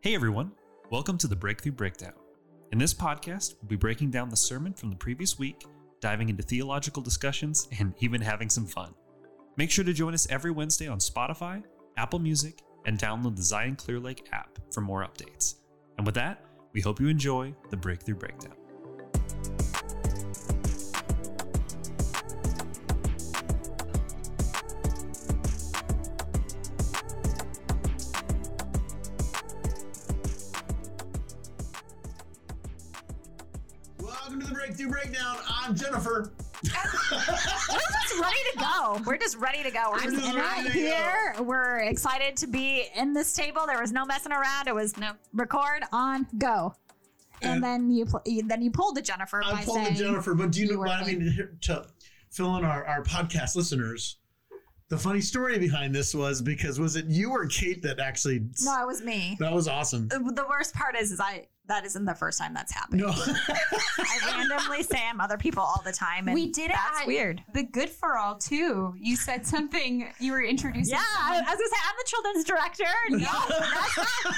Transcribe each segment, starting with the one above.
Hey everyone, welcome to the Breakthrough Breakdown. In this podcast, we'll be breaking down the sermon from the previous week, diving into theological discussions, and even having some fun. Make sure to join us every Wednesday on Spotify, Apple Music, and download the Zion Clear Lake app for more updates. And with that, we hope you enjoy the Breakthrough Breakdown. I'm We're just ready to go. We're just ready to go. We're just just in ready to here. We're excited to be in this table. There was no messing around. It was no record on go. And, And- then you, pl- then you pulled the Jennifer I pulled the Jennifer, but do you you know what I mean? here- To fill in our, our podcast listeners, the funny story behind this was because was it you or Kate that actually? no, it was me. That was awesome. The, the worst part is, is I that isn't the first time that's happened. No, I randomly Sam other people all the time, and We did it That's at weird. The Good for All too. You said something. You were introducing. Yeah, I, I was gonna say I'm the children's director. No, that's not.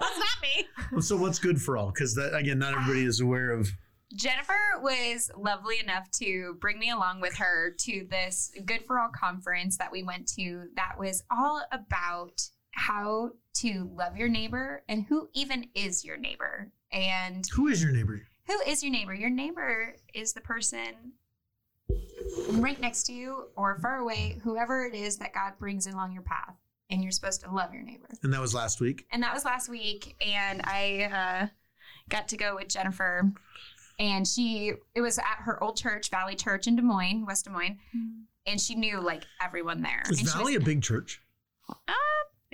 That's not me. so what's good for all? Because that again, not everybody is aware of. Jennifer was lovely enough to bring me along with her to this Good for All conference that we went to. That was all about how to love your neighbor and who even is your neighbor and Who is your neighbor? who is your neighbor. Your neighbor is the person right next to you or far away, whoever it is that God brings along your path, and you're supposed to love your neighbor. And that was last week. and that was last week and i uh, got to go with jennifer and she it was at her old church valley church in des moines west des moines and she knew like everyone there Is and she Valley was, a big church? uh,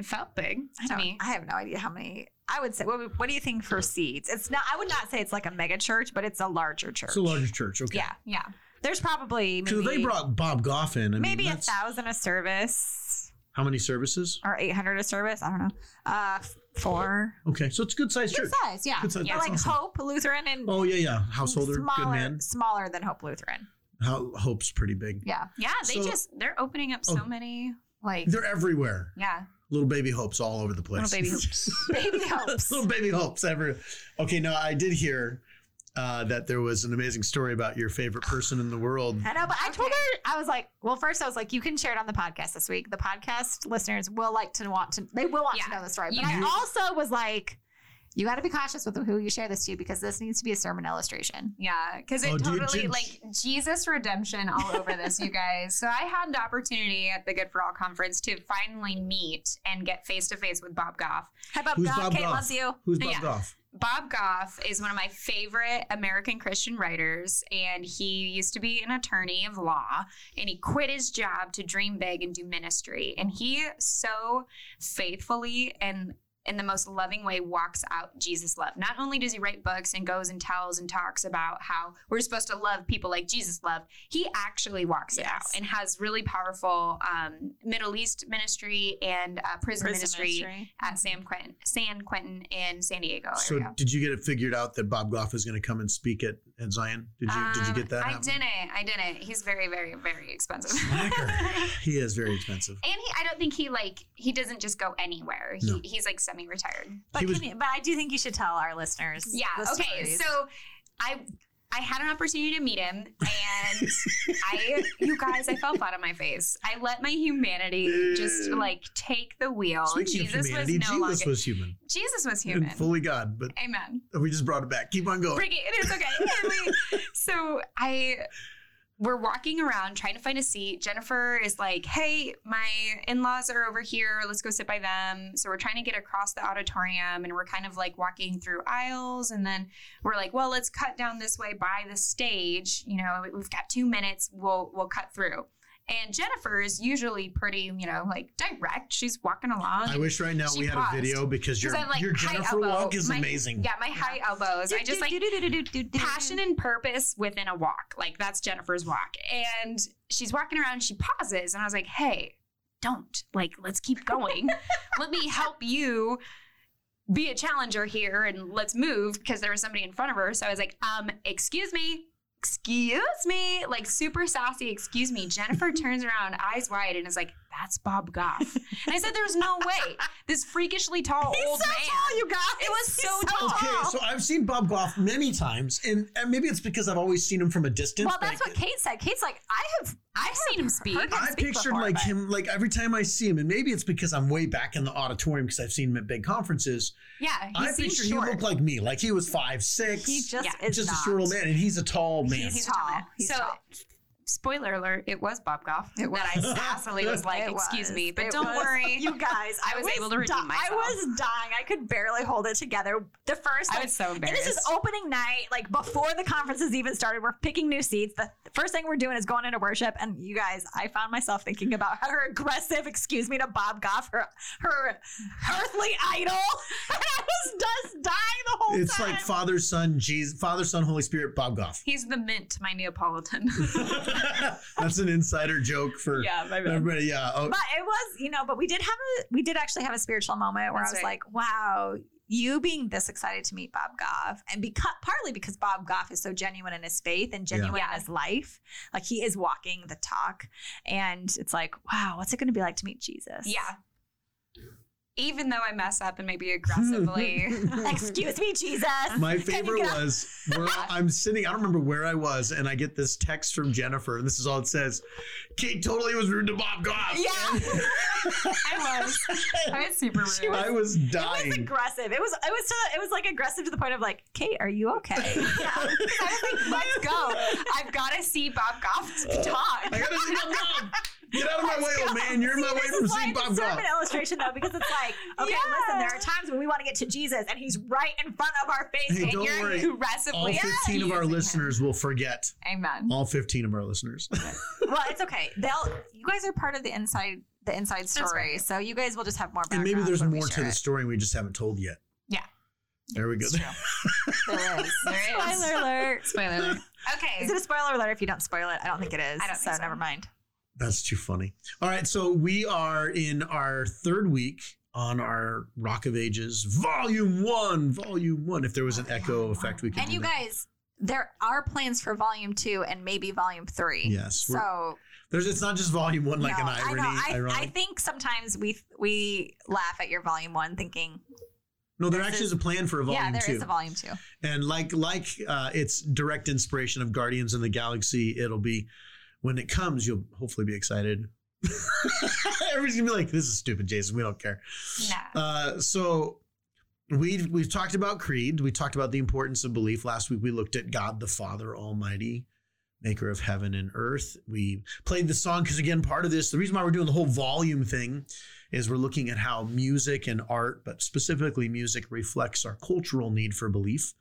it felt big I to me I have no idea how many. I would say. What, what do you think for seats? It's not. I would not say it's like a mega church, but it's a larger church. It's a larger church. Okay. Yeah. yeah There's probably maybe, So they brought Bob Goff in. I mean, maybe a thousand a service How many services? or eight hundred a service. I don't know. Uh, four. Okay, so it's a good sized Good church. size, yeah. Good size. Yeah, like awesome. Hope Lutheran and Oh yeah, yeah. Householder, smaller, good man. smaller than Hope Lutheran. How Hope's pretty big. Yeah. yeah they So- just they're opening up so Oh. many like They're everywhere. yeah Little baby hopes all over the place. Little baby hopes. Baby hopes. Little baby hopes ever. Okay, now I did hear uh, that there was an amazing story about your favorite person in the world. I know, but I told her I was like, well, first I was like, you can share it on the podcast this week. The podcast listeners will like to want to, they will want to know the story. But You I also was like, you got to be cautious with who you share this to because this needs to be a sermon illustration. Yeah, because it Oh, totally do- like Jesus redemption all over this, you guys. So I had the opportunity at the Good for All conference to finally meet and get face to face with Bob Goff. How Bob Who's God? Bob Kate Goff? loves you. Who's Bob Yeah. Goff? Bob Goff is one of my favorite American Christian writers, and he used to be an attorney of law, and he quit his job to dream big and do ministry. And he so faithfully and in the most loving way walks out Jesus love. Not only does he write books and goes and tells and talks about how we're supposed to love people like Jesus loved, he actually walks it out and has really powerful um, Middle East ministry and uh, prison, Prison ministry, ministry. at San Quentin, San Quentin in San Diego So area. did you get it figured out that Bob Goff is going to come and speak at, at Zion? Did you did you Um, get that? I happen? didn't. I didn't. He's very, very, very expensive. He is very expensive. and he, I don't think he like he doesn't just go anywhere. He, No. he's like semi-retired. But, was- can you, but I do think you should tell our listeners. Yeah. the Okay. stories. So I I had an opportunity to meet him, and I you guys, I fell flat on my face. I let my humanity just like take the wheel. Speaking Jesus of humanity, was no Jesus longer was human Jesus was and human. fully God, but Amen. we just brought it back. Keep on going. Bring it. It is okay. We- so I, we're walking around trying to find a seat. Jennifer is like, "Hey, my in-laws are over here. Let's go sit by them." So we're trying to get across the auditorium, and we're kind of like walking through aisles, and then we're like, "Well, let's cut down this way by the stage. You know, we've got two minutes. We'll we'll cut through." And Jennifer is usually pretty, you know, like direct. She's walking along. I wish right now we had paused. a video because your like, your Jennifer elbow. walk is My- amazing. Yeah, my high elbows. I just like passion and purpose within a walk. Like that's Jennifer's walk. And she's walking around she pauses. And I was like, hey, don't. Like, let's keep going. Let me help you be a challenger here and let's move because there was somebody in front of her. So I was like, um, excuse me. Excuse me, like super sassy. Excuse me. Jennifer turns around, eyes wide, and is like, "That's Bob Goff." And I said, "There's no way. This freakishly tall He's old so man." tall, you guys. It was so He's tall. Okay, so I've seen Bob Goff many times, and, and maybe it's because I've always seen him from a distance. Well, that's what Kate said. Kate's like, I have, I've seen him speak. him I speak pictured before, like but- him, like every time I see him, and maybe it's because I'm way back in the auditorium because I've seen him at big conferences. Yeah, he I seems pictured short. he looked like me, like he was five six, He just Yeah, is just not. a short old man, and he's a tall man. He's tall. He's so, tall. Spoiler alert, it was Bob Goff It that I sassily was like, It excuse was. me, but It don't was. worry. you guys. I was able to redeem I myself. was dying. I could barely hold it together. The first, I like, was so embarrassed. and this is opening night, like before the conference has even started. We're picking new seats. The first thing we're doing is going into worship. And you guys, I found myself thinking about how her aggressive, excuse me, to Bob Goff, her her earthly idol. and I was just dying the whole It's time. It's like Father, Son, Jesus, Father, Son, Holy Spirit, Bob Goff. He's the mint to my Neapolitan. That's an insider joke for yeah, everybody. Yeah. Oh, but it was, you know, but we did have a we did actually have a spiritual moment where That's I was right. like, wow, you being this excited to meet Bob Goff, and because partly because Bob Goff is so genuine in his faith and genuine Yeah. in his life, like he is walking the talk, and it's like, wow, what's it going to be like to meet Jesus? Yeah. Even though I mess up and maybe aggressively. Excuse me, Jesus. My favorite was where I'm sitting. I don't remember where I was, and I get this text from Jennifer, and this is all it says: "Kate totally was rude to Bob Goff." Yeah. I was. I was super rude. was- I was It was dying. aggressive. It was. It was. To, it was like aggressive to the point of like, Kate, are you okay? yeah. I was like, let's go. I've got to see Bob Goff talk. I gotta see Bob Goff. Get out of my way, old man. You're in my way this from is why seeing it's a Bob Goff. sermon illustration though, because it's like, okay, Yeah. listen, there are times when we want to get to Jesus and he's right in front of our face. Hey, and don't you're worry. All Aggressively. 15 of our using him. listeners will forget. Amen. All 15 of our listeners. well, it's okay. They'll you guys are part of the inside the inside story. right. So you guys will just have more and maybe there's more to share the it. story we just haven't told yet. Yeah. There we go. There is. There is. Spoiler alert. Spoiler alert. Okay. Is it a spoiler alert if you don't spoil it? I don't think it is. I don't so, so. never mind. That's too funny. All right, so we are in our third week on our Rock of Ages Volume One. Volume One. If there was an echo effect, we could. And you that. guys, there are plans for volume two and maybe volume three. Yes, So There's. It's not just Volume One like no, an I irony. know. I. I think sometimes we we laugh at your volume one, thinking, no, there actually is- is a plan for a Volume yeah, there Two. is a volume two. and like like uh, it's direct inspiration of Guardians in the Galaxy. It'll be when it comes. You'll hopefully be excited. Everybody's gonna be like, "This is stupid, Jason. We don't care." Nah. Uh, so we we've talked about creed. We talked about the importance of belief. Last week we looked at God the Father Almighty, maker of heaven and earth. We played the song because again, part of this, the reason why we're doing the whole volume thing is we're looking at how music and art, but specifically music, reflects our cultural need for belief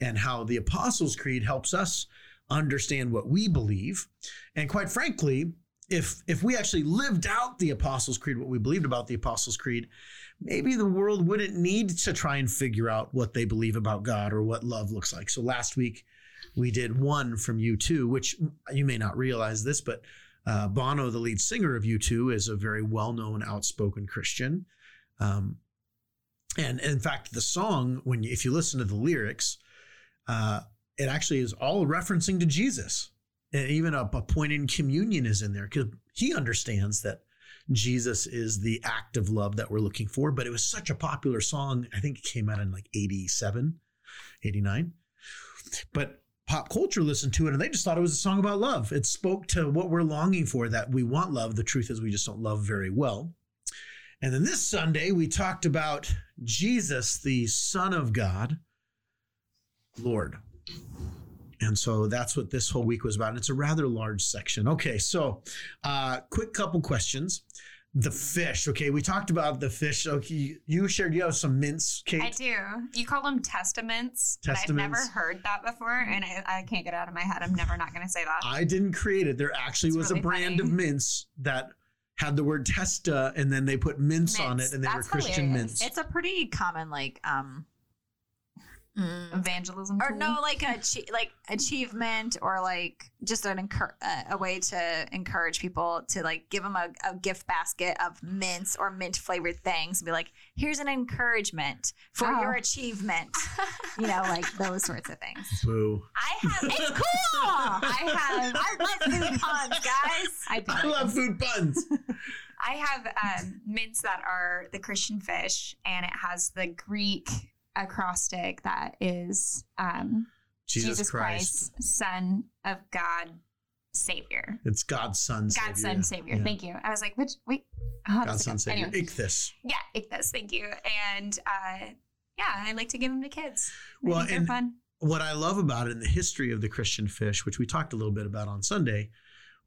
and how the Apostles' Creed helps us understand what we believe. And quite frankly, if if we actually lived out the Apostles' Creed, what we believed about the Apostles' Creed, maybe the world wouldn't need to try and figure out what they believe about God or what love looks like. So last week we did one from U2, which you may not realize this, but uh, Bono, the lead singer of U2, is a very well-known, outspoken Christian. Um, and in fact, the song, when you, if you listen to the lyrics, uh, it actually is all referencing to Jesus. And even a, a point in communion is in there because he understands that Jesus is the act of love that we're looking for. But it was such a popular song. I think it came out in like 87, 89. But pop culture listened to it and they just thought it was a song about love. It spoke to what we're longing for that we want love. The truth is, we just don't love very well. And then this Sunday, we talked about Jesus, the Son of God, Lord. And so that's what this whole week was about. And it's a rather large section. Okay, so uh, quick couple questions. The fish. Okay, we talked about the fish. Okay, you shared you have some mints, Kate. I do. You call them Testamints. but I've never heard that before, and I, I can't get it out of my head. I'm never not going to say that. I didn't create it. There actually It's was really a brand funny. of mints that had the word testa and then they put mints, on it and they That's were Christian hilarious. mints. It's a pretty common like um mm, Evangelism. or tool. no like a achie- like achievement or like just an encour- uh, a way to encourage people to like give them a, a gift basket of mints or mint flavored things and be like here's an encouragement for Oh. your achievement you know like those sorts of things Boo. I have. it's cool I have. I love food puns guys I, do I love food puns. I have um, mints that are the Christian fish, and it has the Greek acrostic that is um, Jesus, Christ. Son of God, Savior. It's God's Son. God's Savior. Son, Savior. Yeah. Thank you. I was like, which, wait. does God's Son? Savior. Anyway, Ichthus. yeah, Ichthus. Thank you. And uh, yeah, I like to give them to kids. I Well, and- fun. what I love about it in the history of the Christian fish, which we talked a little bit about on Sunday,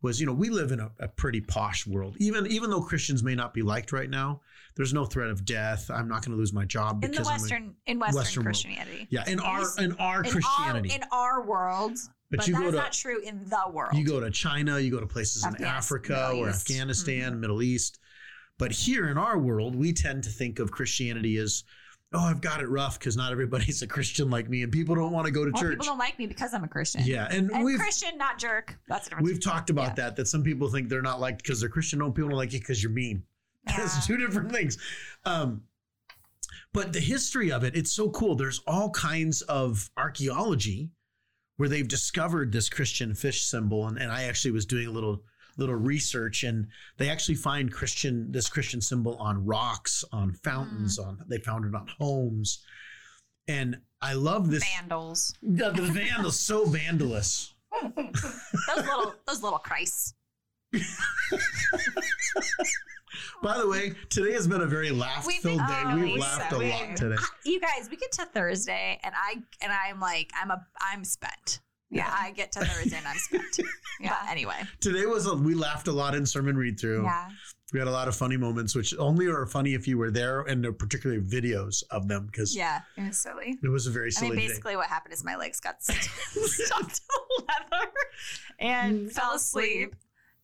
was you know we live in a, a pretty posh world. Even even though Christians may not be liked right now, there's no threat of death. I'm not going to lose my job in the because I'm a- Western in Western, Western world. Christianity. yeah in our in our In Christianity. our, in our world, but, but, you go to not true in the world. you go to China, you go to places in Afghanistan, Africa Middle or East. Mm-hmm. Afghanistan, Middle East. But here in our world, we tend to think of Christianity as, oh, I've got it rough because not everybody's a Christian like me, and people don't want to go to Well, church. people don't like me because I'm a Christian. Yeah, and, And Christian, not jerk. That's the difference. We've talked about Yeah. that. That some people think they're not liked because they're Christian. No, people don't like you because you're mean. Yeah. It's two different things. Um, but the history of it, it's so cool. There's all kinds of archaeology where they've discovered this Christian fish symbol, and, and I actually was doing a little little research, and they actually find Christian this Christian symbol on rocks, on fountains, Mm. on they found it on homes, and I love this. Vandals. The, the vandals so vandalous. those little those little Christs. By the way, today has been a very laugh-filled day. really We've laughed a lot today. I- you guys, we get to Thursday, and I and I'm like, I'm a I'm spent. Yeah, Yeah. I get to Thursday and I'm spent. yeah. Anyway, Today was a, we laughed a lot in sermon read-through. Yeah. We had a lot of funny moments, which only are funny if you were there, and they're particularly videos of them because yeah. It was silly. it was a very silly. I mean, day. basically, what happened is my legs got st- stuck to leather and fell asleep.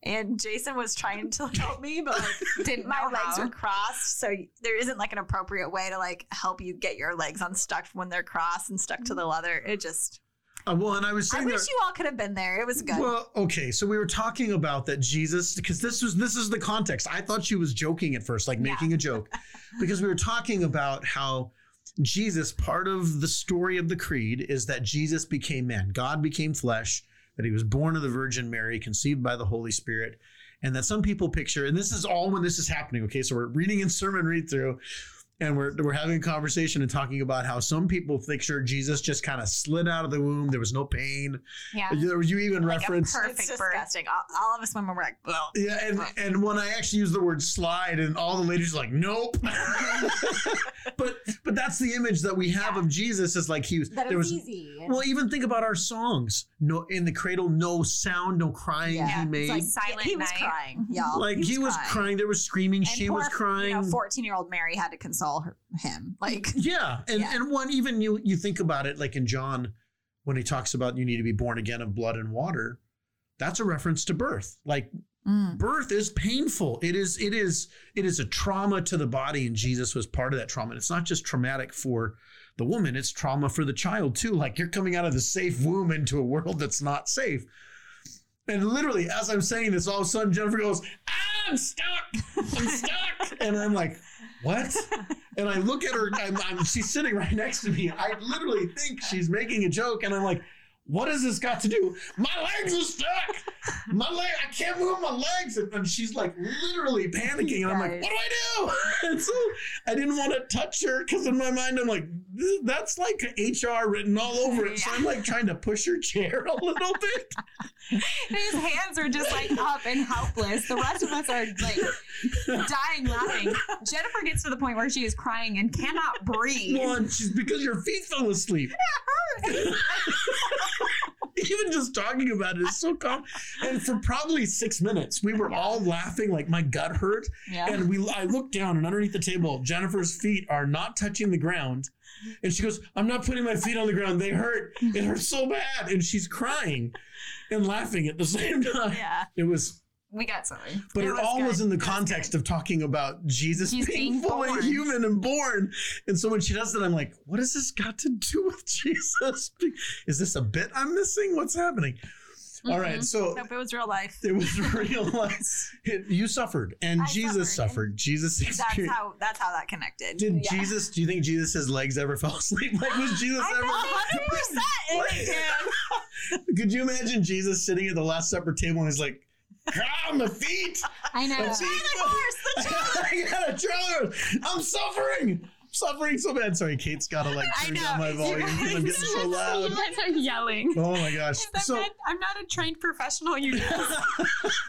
And Jason was trying to help me, but like Didn't my legs were crossed, so there isn't like an appropriate way to like help you get your legs unstuck when they're crossed and stuck to mm-hmm. the leather. It just Uh, well, and I was saying, I wish that. you all could have been there. It was good. Well, okay, so we were talking about that Jesus because this was this is the context. I thought she was joking at first, like Yeah. making a joke, because we were talking about how Jesus, part of the story of the creed is that Jesus became man. God became flesh, that he was born of the Virgin Mary, conceived by the Holy Spirit, and that some people picture, and this is all when this is happening. Okay, so we're reading in sermon read through. And we're, we're having a conversation and talking about how some people picture Jesus just kind of slid out of the womb. There was no pain. Yeah. You, you even Like a referenced perfect it's birth. disgusting. All, all of us women were like, well, yeah, and and when I actually use the word slide, and all the ladies are like, nope. but but that's the image that we have of Jesus is like he was. that there it's was easy. well, even think about our songs. No, in the cradle, no sound, no crying Yeah, he it's made. like, Silent he was night. crying, y'all. Like he was crying. There was screaming. And she poor, was crying. You know, fourteen-year-old Mary had to console her, him. Like, yeah, and Yeah. and one even you you think about it like in John when he talks about you need to be born again of blood and water. That's a reference to birth. Like mm, birth is painful it is it is it is a trauma to the body and jesus was part of that trauma and it's not just traumatic for the woman it's trauma for the child too like you're coming out of the safe womb into a world that's not safe and literally as i'm saying this all of a sudden jennifer goes i'm stuck i'm stuck and i'm like what? And i look at her I'm, I'm, she's sitting right next to me. I literally think she's making a joke and i'm like what has this got to do? My legs are stuck. My leg, I can't move my legs. And, and she's like literally panicking. And I'm like, what do I do? And so I didn't want to touch her because in my mind, I'm like, that's like HR written all over it. So I'm like trying to push her chair a little bit. His hands are just like up and helpless. The rest of us are like dying laughing. Jennifer gets to the point where she is crying and cannot breathe. One, she's because your feet fell asleep. Even just talking about it is so calm. And for probably six minutes, we were all laughing like my gut hurt. yeah. And we, I looked down, and underneath the table, Jennifer's feet are not touching the ground. And she goes, "I'm not putting my feet on the ground. They hurt. It hurts so bad." And she's crying and laughing at the same time. yeah. It was, We got silly. but It it, was all good. was in the context of talking about Jesus He's being being fully human and born. And so when she does that, I'm like, "What has this got to do with Jesus? Is this a bit I'm missing? What's happening?" All right, mm-hmm. so Nope, it was real life. it was real life. You suffered, and I Jesus suffered, suffered. Jesus That's experienced. how. That's how that connected. Did Yeah. Jesus? Do you think Jesus' legs ever fell asleep? Like was Jesus I ever? hundred percent. Could you imagine Jesus sitting at the Last Supper table and he's like, "Ah, my feet, I know. my feet, I got a horse. I'm suffering. Suffering so bad. Sorry, Kate's got to like I turn know. down my volume because I'm getting so You loud. guys are yelling. Oh my gosh. I'm, So, not, I'm not a trained professional. You guys.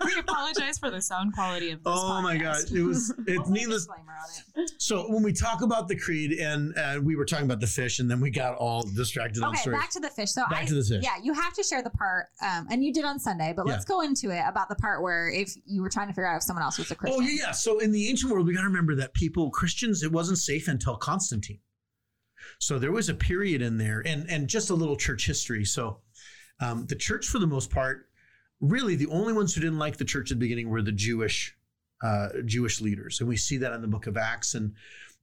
we apologize for the sound quality of this. oh my gosh, it was it We'll put a needless. on it. So when we talk about the creed, and uh, we were talking about the fish, and then we got all distracted on Okay, stories. back to the fish. So Back I, to the fish. Yeah, you have to share the part, um, and you did on Sunday, but let's go into it about the part where if you were trying to figure out if someone else was a Christian. Oh yeah, yeah. So in the ancient world, we got to remember that people, Christians, it wasn't safe until Constantine. So there was a period in there, and and just a little church history. So um, the church, for the most part, really the only ones who didn't like the church at the beginning were the Jewish uh, Jewish leaders, and we see that in the Book of Acts. And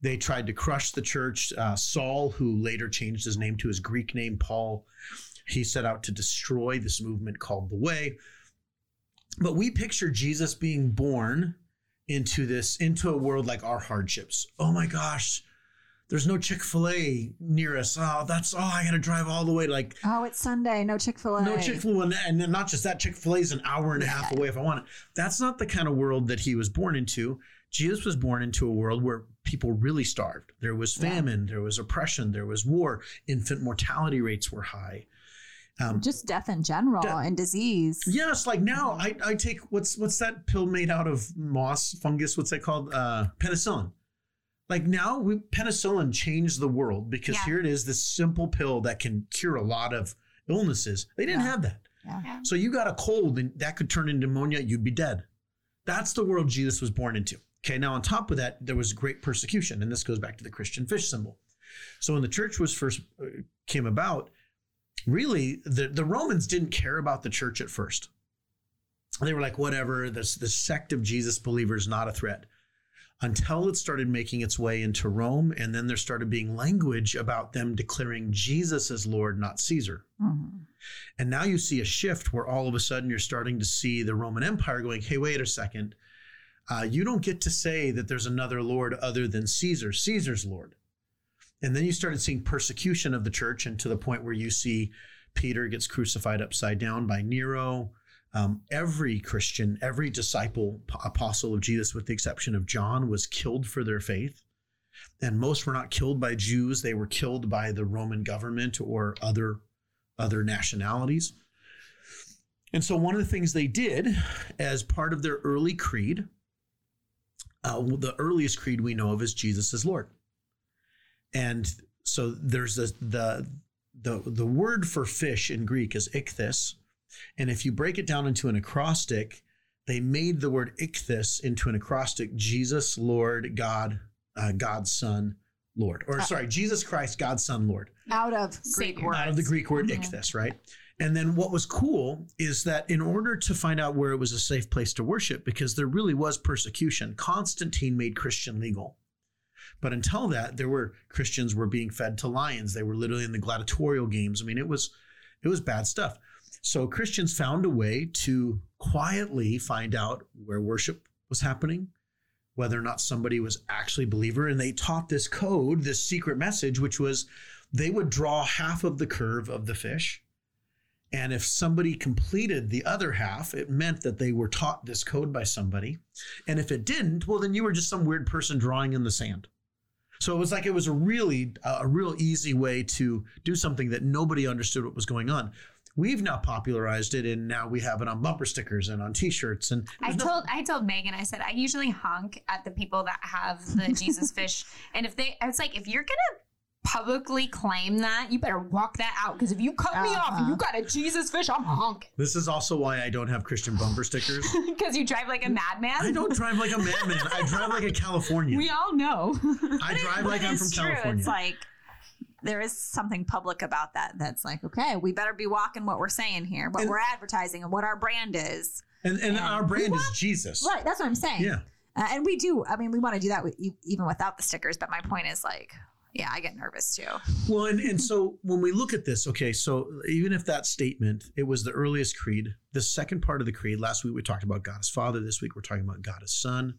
they tried to crush the church. Uh, Saul, who later changed his name to his Greek name Paul, he set out to destroy this movement called the Way. But we picture Jesus being born into this into a world like our hardships. Oh my gosh, there's no Chick Fil A near us. Oh, that's oh, I got to drive all the way. Like Oh, it's Sunday. No Chick Fil A. no Chick Fil A, and then not just that, Chick Fil A is an hour and a half Yeah. away if I want it. That's not the kind of world that he was born into. Jesus was born into a world where people really starved. There was Yeah. famine, there was oppression, there was war. Infant mortality rates were high. Um, Just death in general Death. and disease. Yes, like now I, I take what's what's that pill made out of moss fungus? What's that called? Uh, penicillin. Like now, we, penicillin changed the world because Yeah. here it is, this simple pill that can cure a lot of illnesses. They didn't Yeah. have that. Yeah. So you got a cold and that could turn into pneumonia. You'd be dead. That's the world Jesus was born into. Okay, now on top of that, there was great persecution, and this goes back to the Christian fish symbol. So when the church was first uh, came about, really the, the Romans didn't care about the church at first. They were like, whatever, this the sect of Jesus believers not a threat. Until it started making its way into Rome, and then there started being language about them declaring Jesus as Lord, not Caesar. Mhm. And now you see a shift where all of a sudden you're starting to see the Roman Empire going, hey, wait a second. Uh, you don't get to say that there's another Lord other than Caesar. Caesar's Lord. And then you started seeing persecution of the church, and to the point where you see Peter gets crucified upside down by Nero. Um, every Christian, every disciple, apostle of Jesus, with the exception of John, was killed for their faith. And most were not killed by Jews, they were killed by the Roman government or other other nationalities. And so, one of the things they did as part of their early creed, uh, the earliest creed we know of is Jesus is Lord. And so, there's the, the, the, the word for fish in Greek is ichthys. And if you break it down into an acrostic, they made the word ichthys into an acrostic Jesus, Lord, God, uh, God's Son, Lord. Or sorry, Jesus Christ, God's Son, Lord Out of Greek Savior. words. out of the Greek word Mhm. ichthys, right? And then what was cool is that in order to find out where it was a safe place to worship, because there really was persecution, Constantine made Christian legal. But until that, there were Christians were being fed to lions. They were literally in the gladiatorial games. I mean, it was it was bad stuff. So Christians found a way to quietly find out where worship was happening, whether or not somebody was actually a believer, and they taught this code, this secret message, which was they would draw half of the curve of the fish. And if somebody completed the other half, it meant that they were taught this code by somebody. And if it didn't, well, then you were just some weird person drawing in the sand. So it was like it was a really uh, a real easy way to do something that nobody understood what was going on. We've now popularized it, and now we have it on bumper stickers and on T-shirts. And I there's no- told I told Megan, I said I usually honk at the people that have the Jesus fish. And if they I was like, if you're gonna publicly claim that, you better walk that out. Because if you cut me off and Uh-huh. you got a Jesus fish, I'm honking. this is also why I don't have Christian bumper stickers. Because you drive like a madman. I don't drive like a madman. I drive like a Californian. We all know. I drive like I'm from true. California. It's like there is something public about that. That's like, okay, we better be walking what we're saying here, what And- we're advertising, and what our brand is. and and Yeah. our brand is Jesus. Right. That's what I'm saying. Yeah. Uh, and we do. I mean, we want to do that with, even without the stickers. But my point is like, yeah, I get nervous too. Well, and, and so when we look at this, okay, so even if that statement, it was the earliest creed, the second part of the creed, last week we talked about God as Father, this week we're talking about God as Son.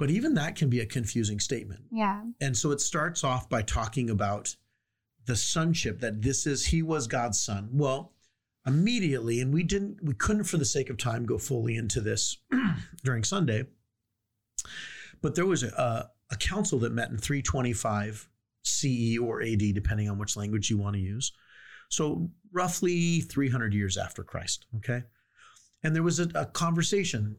But even that can be a confusing statement. Yeah. And so it starts off by talking about the sonship, that this is, he was God's son. Well, immediately, and we didn't, we couldn't for the sake of time go fully into this during Sunday, but there was a, a council that met in 325 CE or AD, depending on which language you want to use. So roughly 300 years after Christ. Okay. And there was a, a conversation.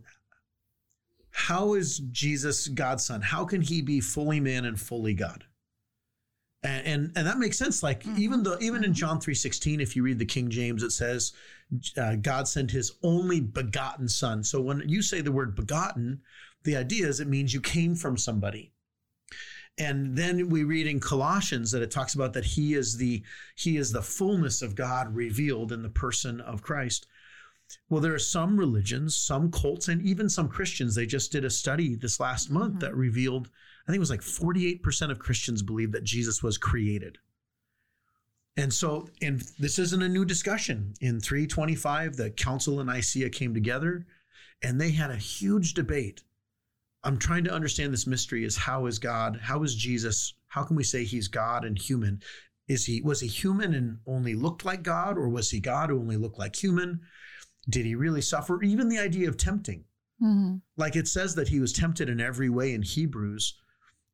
How is Jesus God's son? How can he be fully man and fully God? And, and, and that makes sense. Like even though even in John 3.16, if you read the King James, it says uh, God sent his only begotten son. So when you say the word begotten, the idea is it means you came from somebody. And then we read in Colossians that it talks about that he is the he is the fullness of God revealed in the person of Christ. Well, there are some religions, some cults, and even some Christians. They just did a study this last month mm-hmm. that revealed, I think it was like 48% of Christians believe that Jesus was created. And so, and this isn't a new discussion. In 325, the Council in Nicaea came together and they had a huge debate. I'm trying to understand this mystery is how is God, how is Jesus, how can we say he's God and human? Is he was he human and only looked like God, or was he God who only looked like human? Did he really suffer? Even the idea of tempting. Mm-hmm. Like it says that he was tempted in every way in Hebrews.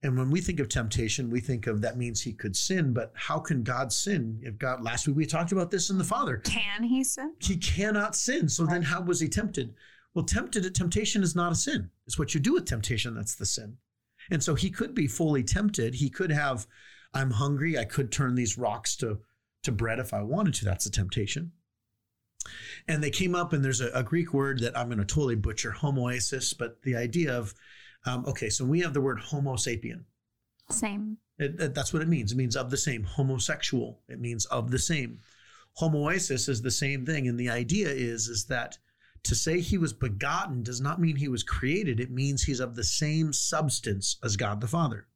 And when we think of temptation, we think of that means he could sin, but how can God sin? If God, last week we talked about this in the Father. Can he sin? He cannot sin. So then how was he tempted? Well, tempted temptation is not a sin. It's what you do with temptation that's the sin. And so he could be fully tempted. He could have, I'm hungry. I could turn these rocks to, to bread if I wanted to. That's a temptation. And they came up, and there's a, a Greek word that I'm going to totally butcher, homoasis, but the idea of, um, okay, so we have the word homo sapien. Same. It, it- that's what it means. It means of the same. Homosexual. It means of the same. Homoisis is the same thing, and the idea is is that to say he was begotten does not mean he was created. It means he's of the same substance as God the Father.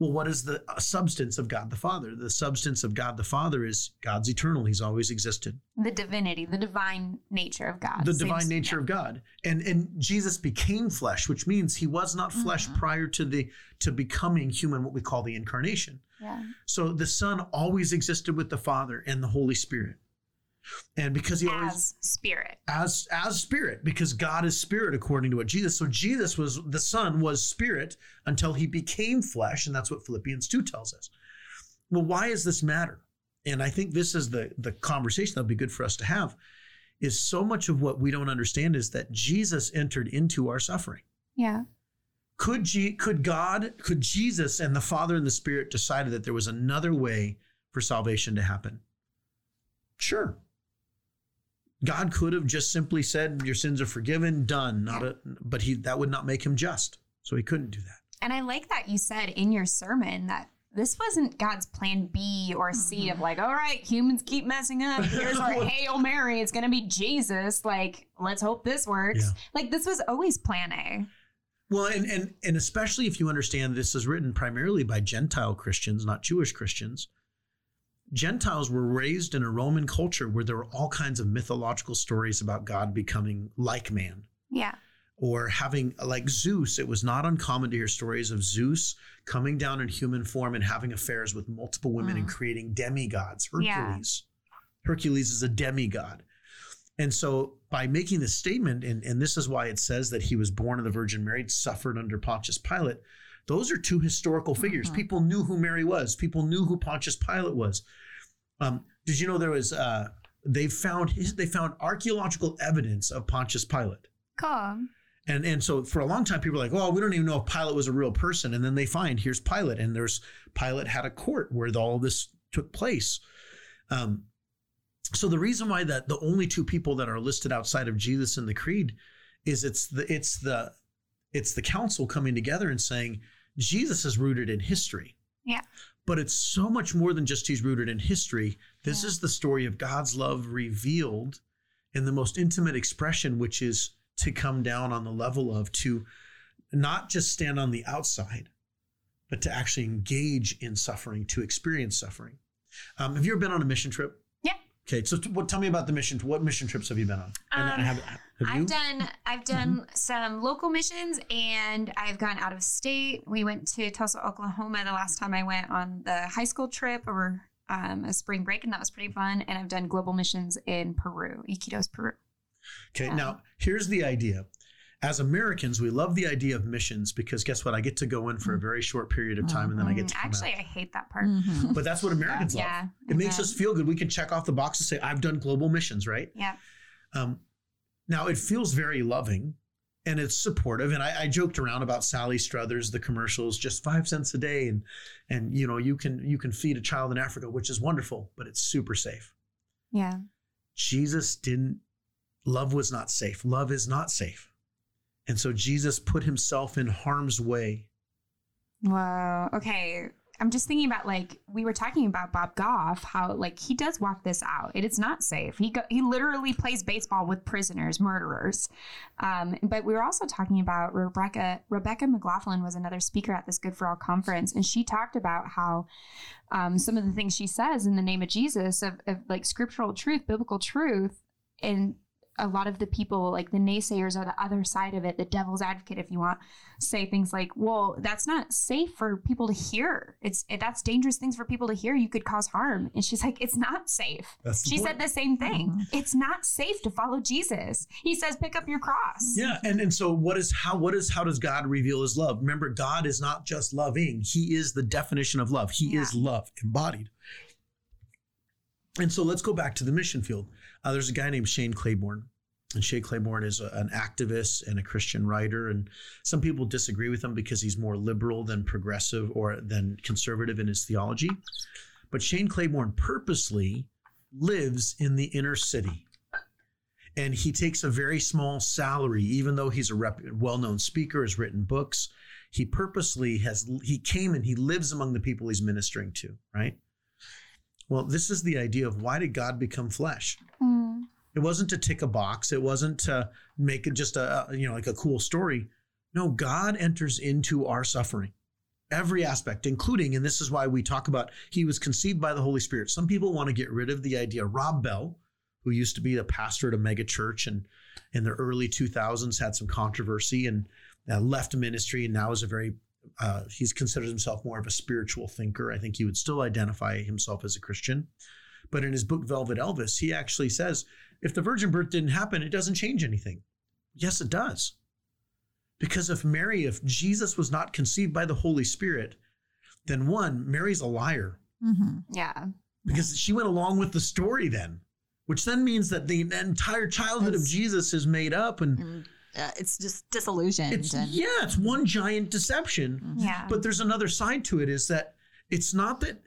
Well, what is the uh, substance of God the Father? The substance of God the Father is God's eternal. He's always existed. The divinity, the divine nature of God. the divine nature of God. And and Jesus became flesh, which means he was not flesh Mhm. prior to the to becoming human, what we call the incarnation. Yeah. So the Son always existed with the Father and the Holy Spirit. And because he always As spirit. as as spirit, because God is spirit according to what Jesus. So Jesus was the Son was spirit until he became flesh, and that's what Philippians 2 tells us. Well, why does this matter? And I think this is the the conversation that'll be good for us to have. Is so much of what we don't understand is that Jesus entered into our suffering Yeah. could G- could God, could Jesus and the Father and the Spirit decided that there was another way for salvation to happen? Sure. God could have just simply said, "Your sins are forgiven, done." Not a, but he that would not make him just, so he couldn't do that. And I like that you said in your sermon that this wasn't God's plan B or C mm-hmm. of like, all right, humans keep messing up. Here's our Hail Mary. It's going to be Jesus. Like, let's hope this works. Yeah. Like, this was always plan A. Well, and and and especially if you understand this is written primarily by Gentile Christians, not Jewish Christians. Gentiles were raised in a Roman culture where there were all kinds of mythological stories about God becoming like man. Yeah. or having like Zeus. It was not uncommon to hear stories of Zeus coming down in human form and having affairs with multiple women and mm. creating demigods. Yeah. Hercules. Hercules is a demigod. And so by making this statement, and, and this is why it says that he was born of the Virgin Mary, suffered under Pontius Pilate, those are two historical figures. Mhm. People knew who Mary was. People knew who Pontius Pilate was. Um, did you know there was uh, they found his, they found archaeological evidence of Pontius Pilate. Cool. And and so for a long time, people were like, "Oh, we don't even know if Pilate was a real person." And then they find here's Pilate, and there's Pilate had a court where all this took place. Um, so the reason why that the only two people that are listed outside of Jesus in the creed is it's the it's the it's the council coming together and saying Jesus is rooted in history. Yeah. But it's so much more than just he's rooted in history. This Yeah. is the story of God's love revealed in the most intimate expression, which is to come down on the level of to not just stand on the outside, but to actually engage in suffering, to experience suffering. Um, have you ever been on a mission trip? Okay, so t- what? Tell me about the mission. What mission trips have you been on? Um, have, have you? I've done I've done some local missions and I've gone out of state. We went to Tulsa, Oklahoma the last time I went on the high school trip over um, a spring break, and that was pretty fun. And I've done global missions in Peru, Iquitos, Peru. Okay, Yeah. now here's the idea. As Americans, we love the idea of missions because guess what? I get to go in for a very short period of time and then I get to come Actually, out. I hate that part. Mhm. But that's what Americans love. Yeah. It makes yeah. us feel good. We can check off the box and say, I've done global missions, right? Yeah. Um, now it feels very loving and it's supportive. And I, I joked around about Sally Struthers, the commercials, just five cents a day, and and you know you can you can feed a child in Africa, which is wonderful, but it's super safe. Yeah. Jesus didn't. Love was not safe. Love is not safe, and so Jesus put himself in harm's way. Wow. Okay. I'm just thinking about like we were talking about Bob Goff, how like he does walk this out. It is not safe. He go, he literally plays baseball with prisoners, murderers. Um, but we were also talking about Rebecca. Rebecca McLaughlin was another speaker at this Good for All conference, and she talked about how um, some of the things she says in the name of Jesus, of, of like scriptural truth, biblical truth, and a lot of the people, like the naysayers, are the other side of it, the devil's advocate, if you want, say things like, "Well, that's not safe for people to hear. It's it, that's dangerous things for people to hear. You could cause harm." And she's like, "It's not safe." That's She point. said the same thing. Mm-hmm. It's not safe to follow Jesus. He says, "Pick up your cross." Yeah, and and so what is how what is how does God reveal His love? Remember, God is not just loving; He is the definition of love. He Yeah. is love embodied. And so let's go back to the mission field. Uh, there's a guy named Shane Claiborne, and Shane Claiborne is a, an activist and a Christian writer. And some people disagree with him because he's more liberal than progressive or than conservative in his theology. But Shane Claiborne purposely lives in the inner city and he takes a very small salary even though he's a rep- well-known speaker has written books he purposely has he came and he lives among the people he's ministering to right well this is the idea of why did god become flesh? Mm. it wasn't to tick a box. It wasn't to make it just a you know like a cool story. No god enters into our suffering every aspect including and this is why we talk about he was conceived by the holy spirit. Some people want to get rid of the idea. Rob bell who used to be a pastor at a mega church and in the early 2000s had some controversy and uh, left ministry and now is a very uh, he's considered himself more of a spiritual thinker. I think he would still identify himself as a christian. But in his book velvet elvis he actually says if the virgin birth didn't happen it doesn't change anything. Yes it does. Because if mary if jesus was not conceived by the holy spirit then one mary's a liar. Mhm. Yeah. because she went along with the story then which then means that the entire childhood of jesus is made up and And, uh, it's just disillusioned. it's and yeah it's one giant deception Mhm. Yeah. but there's another side to it is that it's not that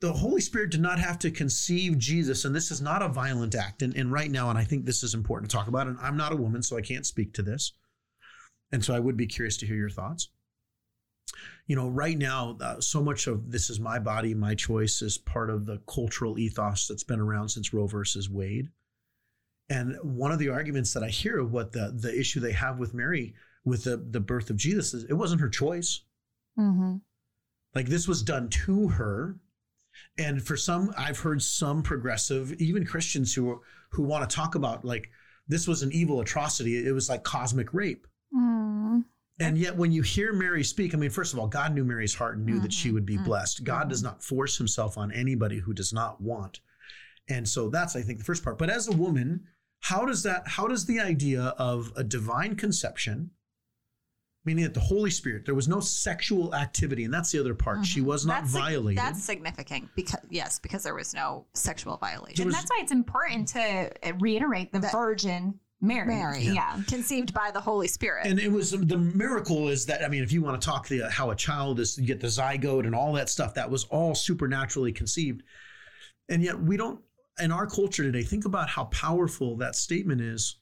the holy spirit did not have to conceive jesus and this is not a violent act and, and right now and i think this is important to talk about and i'm not a woman so i can't speak to this and so i would be curious to hear your thoughts you know right now uh, so much of this is my body my choice is part of the cultural ethos that's been around since roe versus wade and one of the arguments that i hear of what the the issue they have with mary with the the birth of jesus is it wasn't her choice. Mm-hmm. like this was done to her. And for some i've heard some progressive even christians who who want to talk about like this was an evil atrocity. It was like cosmic rape. Mm. and yet when you hear mary speak i mean first of all god knew mary's heart and knew that she would be Mhm. blessed. God does not force himself on anybody who does not want. And so that's i think the first part. But as a woman how does that how does the idea of a divine conception meaning that the holy spirit there was no sexual activity and that's the other part she Mhm. was not That's sig- violated That's significant because yes, because there was no sexual violation. There And that's why it's important to uh, reiterate the That- Virgin Mary. Mary. Yeah. Conceived by the Holy Spirit. and it was the miracle is that i mean if you want to talk the how a child is you get the zygote and all that stuff that was all supernaturally conceived and yet we don't in our culture today think about how powerful that statement is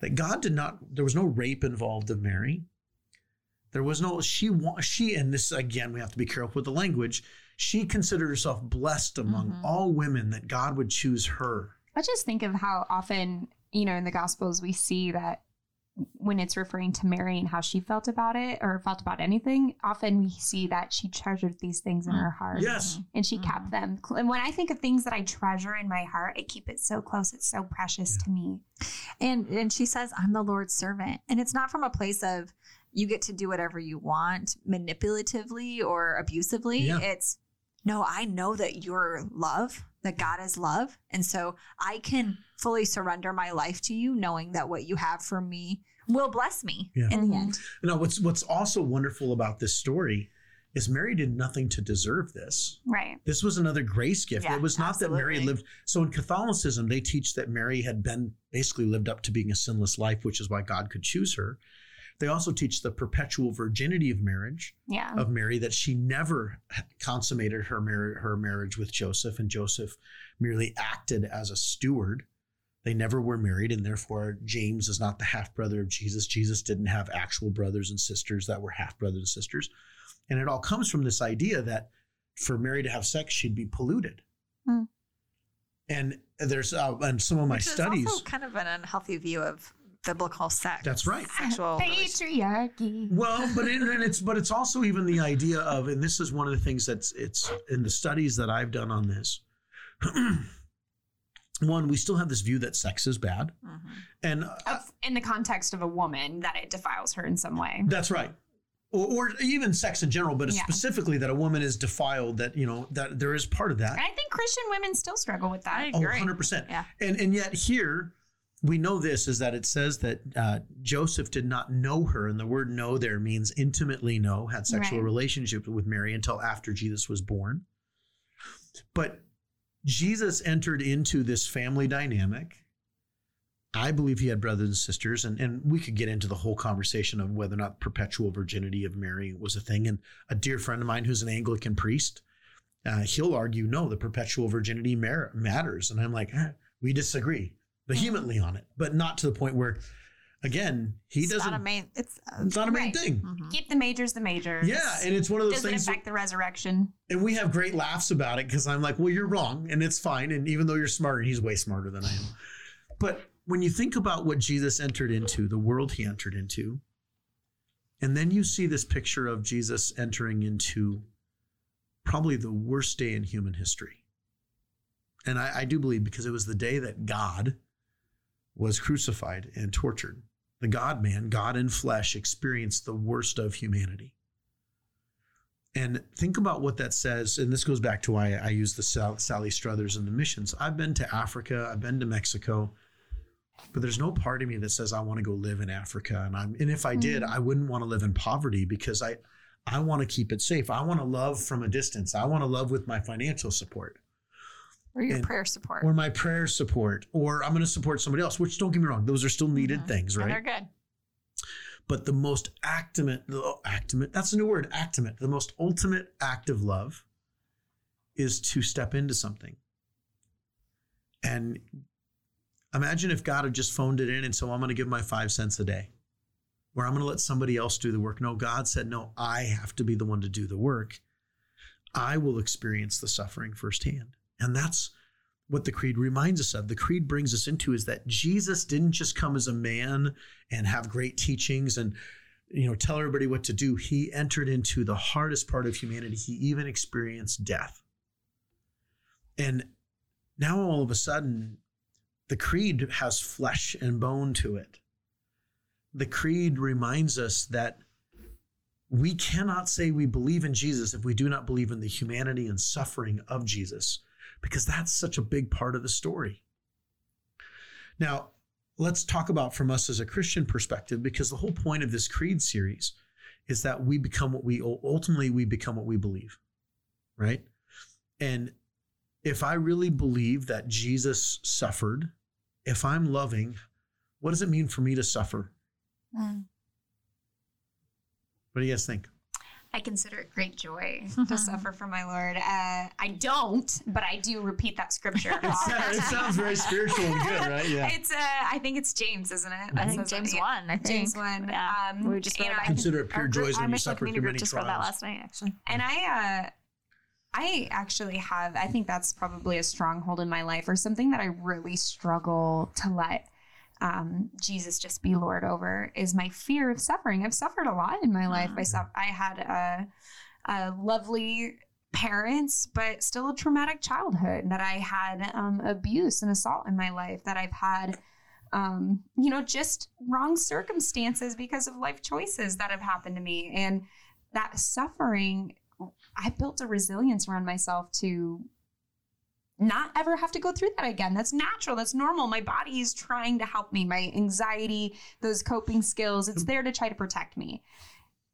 that god did not there was no rape involved of mary there was no she she and this again we have to be careful with the language she considered herself blessed among Mhm. all women that god would choose her I just think of how often, you know, in the Gospels we see that when it's referring to Mary and how she felt about it or felt about anything, often we see that she treasured these things in mm. her heart. yes And she kept mm-hmm. them. And when I think of things that I treasure in my heart, I keep it so close. It's so precious to me. And and she says, I'm the Lord's servant. And it's not from a place of you get to do whatever you want manipulatively or abusively. Yeah. It's no, I know that you're love, that God is love. And so I can fully surrender my life to you, knowing that what you have for me will bless me Yeah. in the end. Now, what's what's also wonderful about this story is Mary did nothing to deserve this. Right. This was another grace gift. Yeah, it was not that Mary lived. So in Catholicism, they teach that Mary had been basically lived up to being a sinless life, which is why God could choose her. They also teach the perpetual virginity of marriage Yeah. of Mary that she never consummated her mar- her marriage with Joseph, and Joseph merely acted as a steward. They never were married, and therefore James is not the half brother of Jesus. Jesus didn't have actual brothers and sisters that were half brothers and sisters, and it all comes from this idea that for Mary to have sex, she'd be polluted. Hmm. And there's uh, and some of my Which studies. also kind of an unhealthy view of biblical sex. That's right. Sexual. Patriarchy. Well, but it, and it's but it's also even the idea of, and this is one of the things that's it's in the studies that I've done on this. one, we still have this view that sex is bad, Mhm. and uh, in the context of a woman, that it defiles her in some way. that's right. Or, or even sex in general, but Yeah. specifically that a woman is defiled. That you know that there is part of that. I think Christian women still struggle with that. I Oh, 100%. Yeah. And and yet here we know this is that it says that uh, Joseph did not know her, and the word "know" there means intimately know, had sexual Right. relationship with Mary until after Jesus was born. But Jesus entered into this family dynamic. I believe he had brothers and sisters, and, and we could get into the whole conversation of whether or not perpetual virginity of Mary was a thing. And a dear friend of mine who's an Anglican priest, uh, he'll argue no, the perpetual virginity matters. And I'm like, eh, we disagree vehemently on it, but not to the point where, again, he it's doesn't. Not a main. It's. Uh, it's not a main Right. thing. mhm. Keep the majors the majors. Yeah, and it's one of those Doesn't things. affect the resurrection. and we have great laughs about it because I'm like, well, you're wrong, and it's fine. And even though you're smarter, he's way smarter than I am. But when you think about what Jesus entered into, the world he entered into, and then you see this picture of Jesus entering into probably the worst day in human history. And I, I do believe because it was the day that God was crucified and tortured. The God man, God in flesh, experienced the worst of humanity. And think about what that says. And this goes back to why I use the Sal- Sally Struthers and the missions. I've been to Africa, I've been to Mexico, but there's no part of me that says I want to go live in Africa. And I'm and if I did, mm. I wouldn't want to live in poverty because I I want to keep it safe. I want to love from a distance. I want to love with my financial support Or your And- prayer support. or my prayer support, or I'm going to support somebody else, which don't get me wrong, those are still needed Mhm. things, And right? they're good. But the most actimate, the actimate, that's a new word, actimate, the most ultimate act of love is to step into something. And imagine if God had just phoned it in and so I'm going to give my five cents a day, or I'm going to let somebody else do the work. No, God said, no, I have to be the one to do the work. I will experience the suffering firsthand. And that's what the creed reminds us of. The creed brings us into is that Jesus didn't just come as a man and have great teachings and you know tell everybody what to do. He entered into the hardest part of humanity. He even experienced death. And now all of a sudden the creed has flesh and bone to it. The creed reminds us that we cannot say we believe in Jesus if we do not believe in the humanity and suffering of Jesus because that's such a big part of the story. Now, let's talk about from us as a Christian perspective, because the whole point of this creed series is that we become what we ultimately we become what we believe, right? And if I really believe that Jesus suffered, if I'm loving, what does it mean for me to suffer? Mm. What do you guys think? I consider it great joy to suffer for my Lord. Uh, I don't, but I do repeat that scripture. It sounds, very spiritual and good, right? Yeah. It's uh, I think it's James, isn't it? I think James yeah. one. I think James one. Yeah. Um, we just you read know, I. Consider it pure Our joy when our you suffer through community many group just read that trials. last night, actually. And I, uh, I actually have. I think that's probably a stronghold in my life, or something that I really struggle to let um, Jesus just be Lord over. Is my fear of suffering. I've suffered a lot in my life. I suff- I had a, a lovely parents, but still a traumatic childhood. That I had um, abuse and assault in my life. That I've had. Um, you know, just wrong circumstances because of life choices that have happened to me. And that suffering I built a resilience around myself to not ever have to go through that again. That's natural. That's normal. My body is trying to help me. My anxiety, those coping skills, it's mm. there to try to protect me.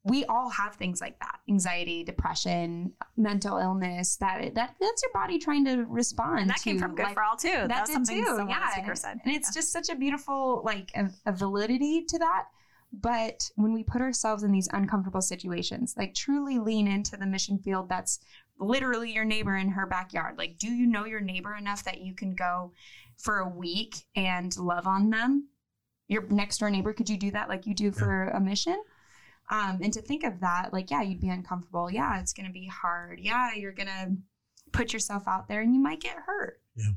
We all have things like that. Anxiety, depression, mental illness, that that that's your body trying to respond And that to came from Good life for All too. That, that was something too, someone yeah. speaker said. and it's Yeah. just such a beautiful like a, a validity to that but when we put ourselves in these uncomfortable situations like truly lean into the mission field that's literally your neighbor in her backyard. Like do you know your neighbor enough that you can go for a week and love on them? Your next door neighbor could you do that like you do for a mission? Um, and to think of that like yeah you'd be uncomfortable. Yeah it's gonna be hard. Yeah you're gonna put yourself out there and you might get hurt. Yeah.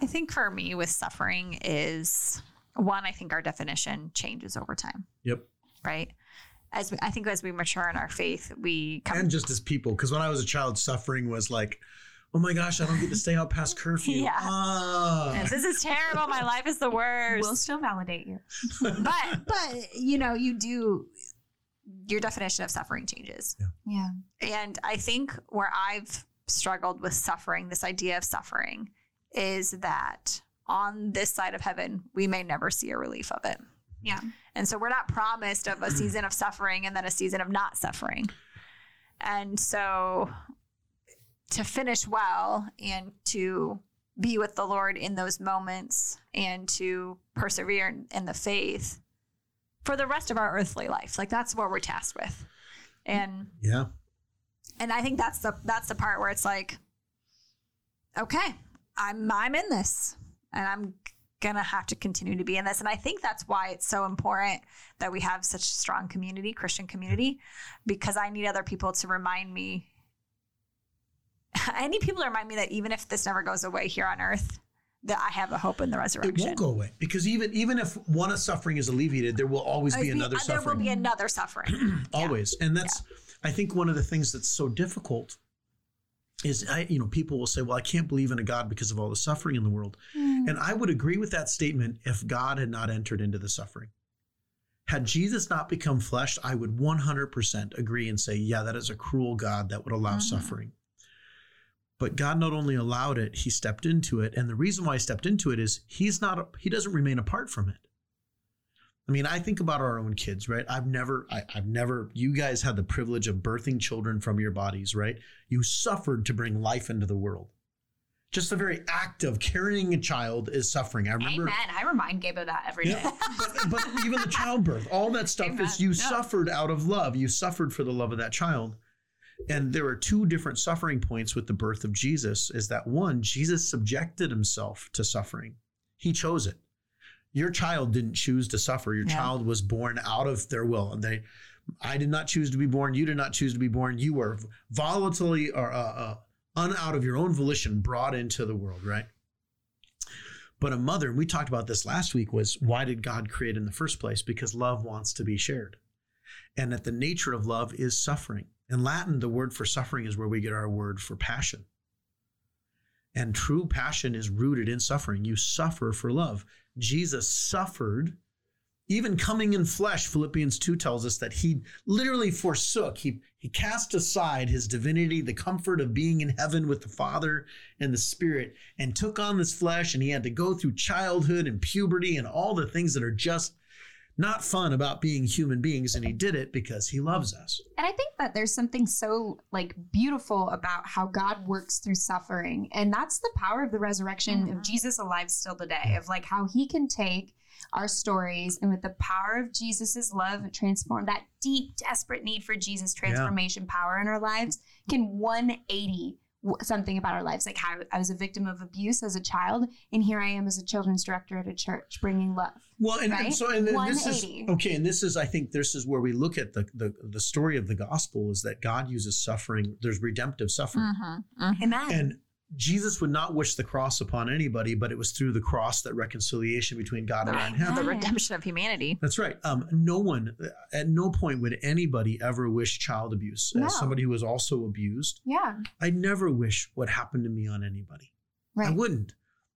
I think for me with suffering is one, I think our definition changes over time, Yep. right? As we, I think as we mature in our faith, we come And just as people, because when I was a child, suffering was like, oh my gosh, I don't get to stay out past curfew. Yeah. Ah. this is terrible. My life is the worst. we'll still validate you but but you know, you do your definition of suffering changes. yeah And I think where I've struggled with suffering, this idea of suffering, is that on this side of heaven, we may never see a relief of it. Yeah. And so we're not promised of a season of suffering and then a season of not suffering. And so to finish well and to be with the Lord in those moments and to persevere in, in the faith for the rest of our earthly life. Like that's what we're tasked with. And yeah. and I think that's the that's the part where it's like, okay, I'm I'm in this, and I'm gonna have to continue to be in this. And I think that's why it's so important that we have such a strong community, Christian community, because I need other people to remind me. I need people to remind me that even if this never goes away here on earth, that I have a hope in the resurrection. It won't go away because even even if one suffering is alleviated, there will always be Always another suffering. There will be another suffering. always and that's i think one of the things that's so difficult is i you know people will say well i can't believe in a god because of all the suffering in the world. And i would agree with that statement if god had not entered into the suffering. Had jesus not become flesh i would 100% agree and say yeah that is a cruel god that would allow Mhm. suffering. But god not only allowed it he stepped into it and the reason why he stepped into it is he's not he doesn't remain apart from it I mean, I think about our own kids, right? I've never, I, I've never, you guys had the privilege of birthing children from your bodies, right? You suffered to bring life into the world. Just the very act of carrying a child is suffering. I remember, Amen. I remind Gabe of that every day. Yeah, but, but even the childbirth, all that stuff Amen. is you Yeah. suffered out of love. You suffered for the love of that child. And there are two different suffering points with the birth of Jesus is that one, Jesus subjected himself to suffering. He chose it. Your child didn't choose to suffer. Your Yeah. child was born out of their will. And they I did not choose to be born. You did not choose to be born. You were volatilely or uh, uh, un out of your own volition brought into the world, right? But a mother, and we talked about this last week, was why did God create in the first place? Because love wants to be shared. And that the nature of love is suffering. In Latin, the word for suffering is where we get our word for passion. And true passion is rooted in suffering. You suffer for love. Jesus suffered, even coming in flesh. Philippians 2 tells us that he literally forsook, he, he cast aside his divinity, the comfort of being in heaven with the Father and the Spirit, and took on this flesh. And he had to go through childhood and puberty and all the things that are just not fun about being human beings. And he did it because he loves us. And I think that there's something so like beautiful about how God works through suffering. And that's the power of the resurrection of Mhm. Jesus alive still today, of like how he can take our stories and with the power of Jesus's love transform that deep, desperate need for Jesus transformation power in our lives can 180 w- something about our lives. Like how I was a victim of abuse as a child, and here I am as a children's director at a church bringing love. Well, and, and Right? so and then this is okay, and this is I think this is where we look at the, the the story of the gospel is that God uses suffering. There's redemptive suffering, Mhm, mhm. Amen. and Jesus would not wish the cross upon anybody, but it was through the cross that reconciliation between God and man The redemption of humanity. That's right. Um, no one, at no point would anybody ever wish child abuse. No. As somebody who was also abused, yeah. I'd never wish what happened to me on anybody. Right. I wouldn't.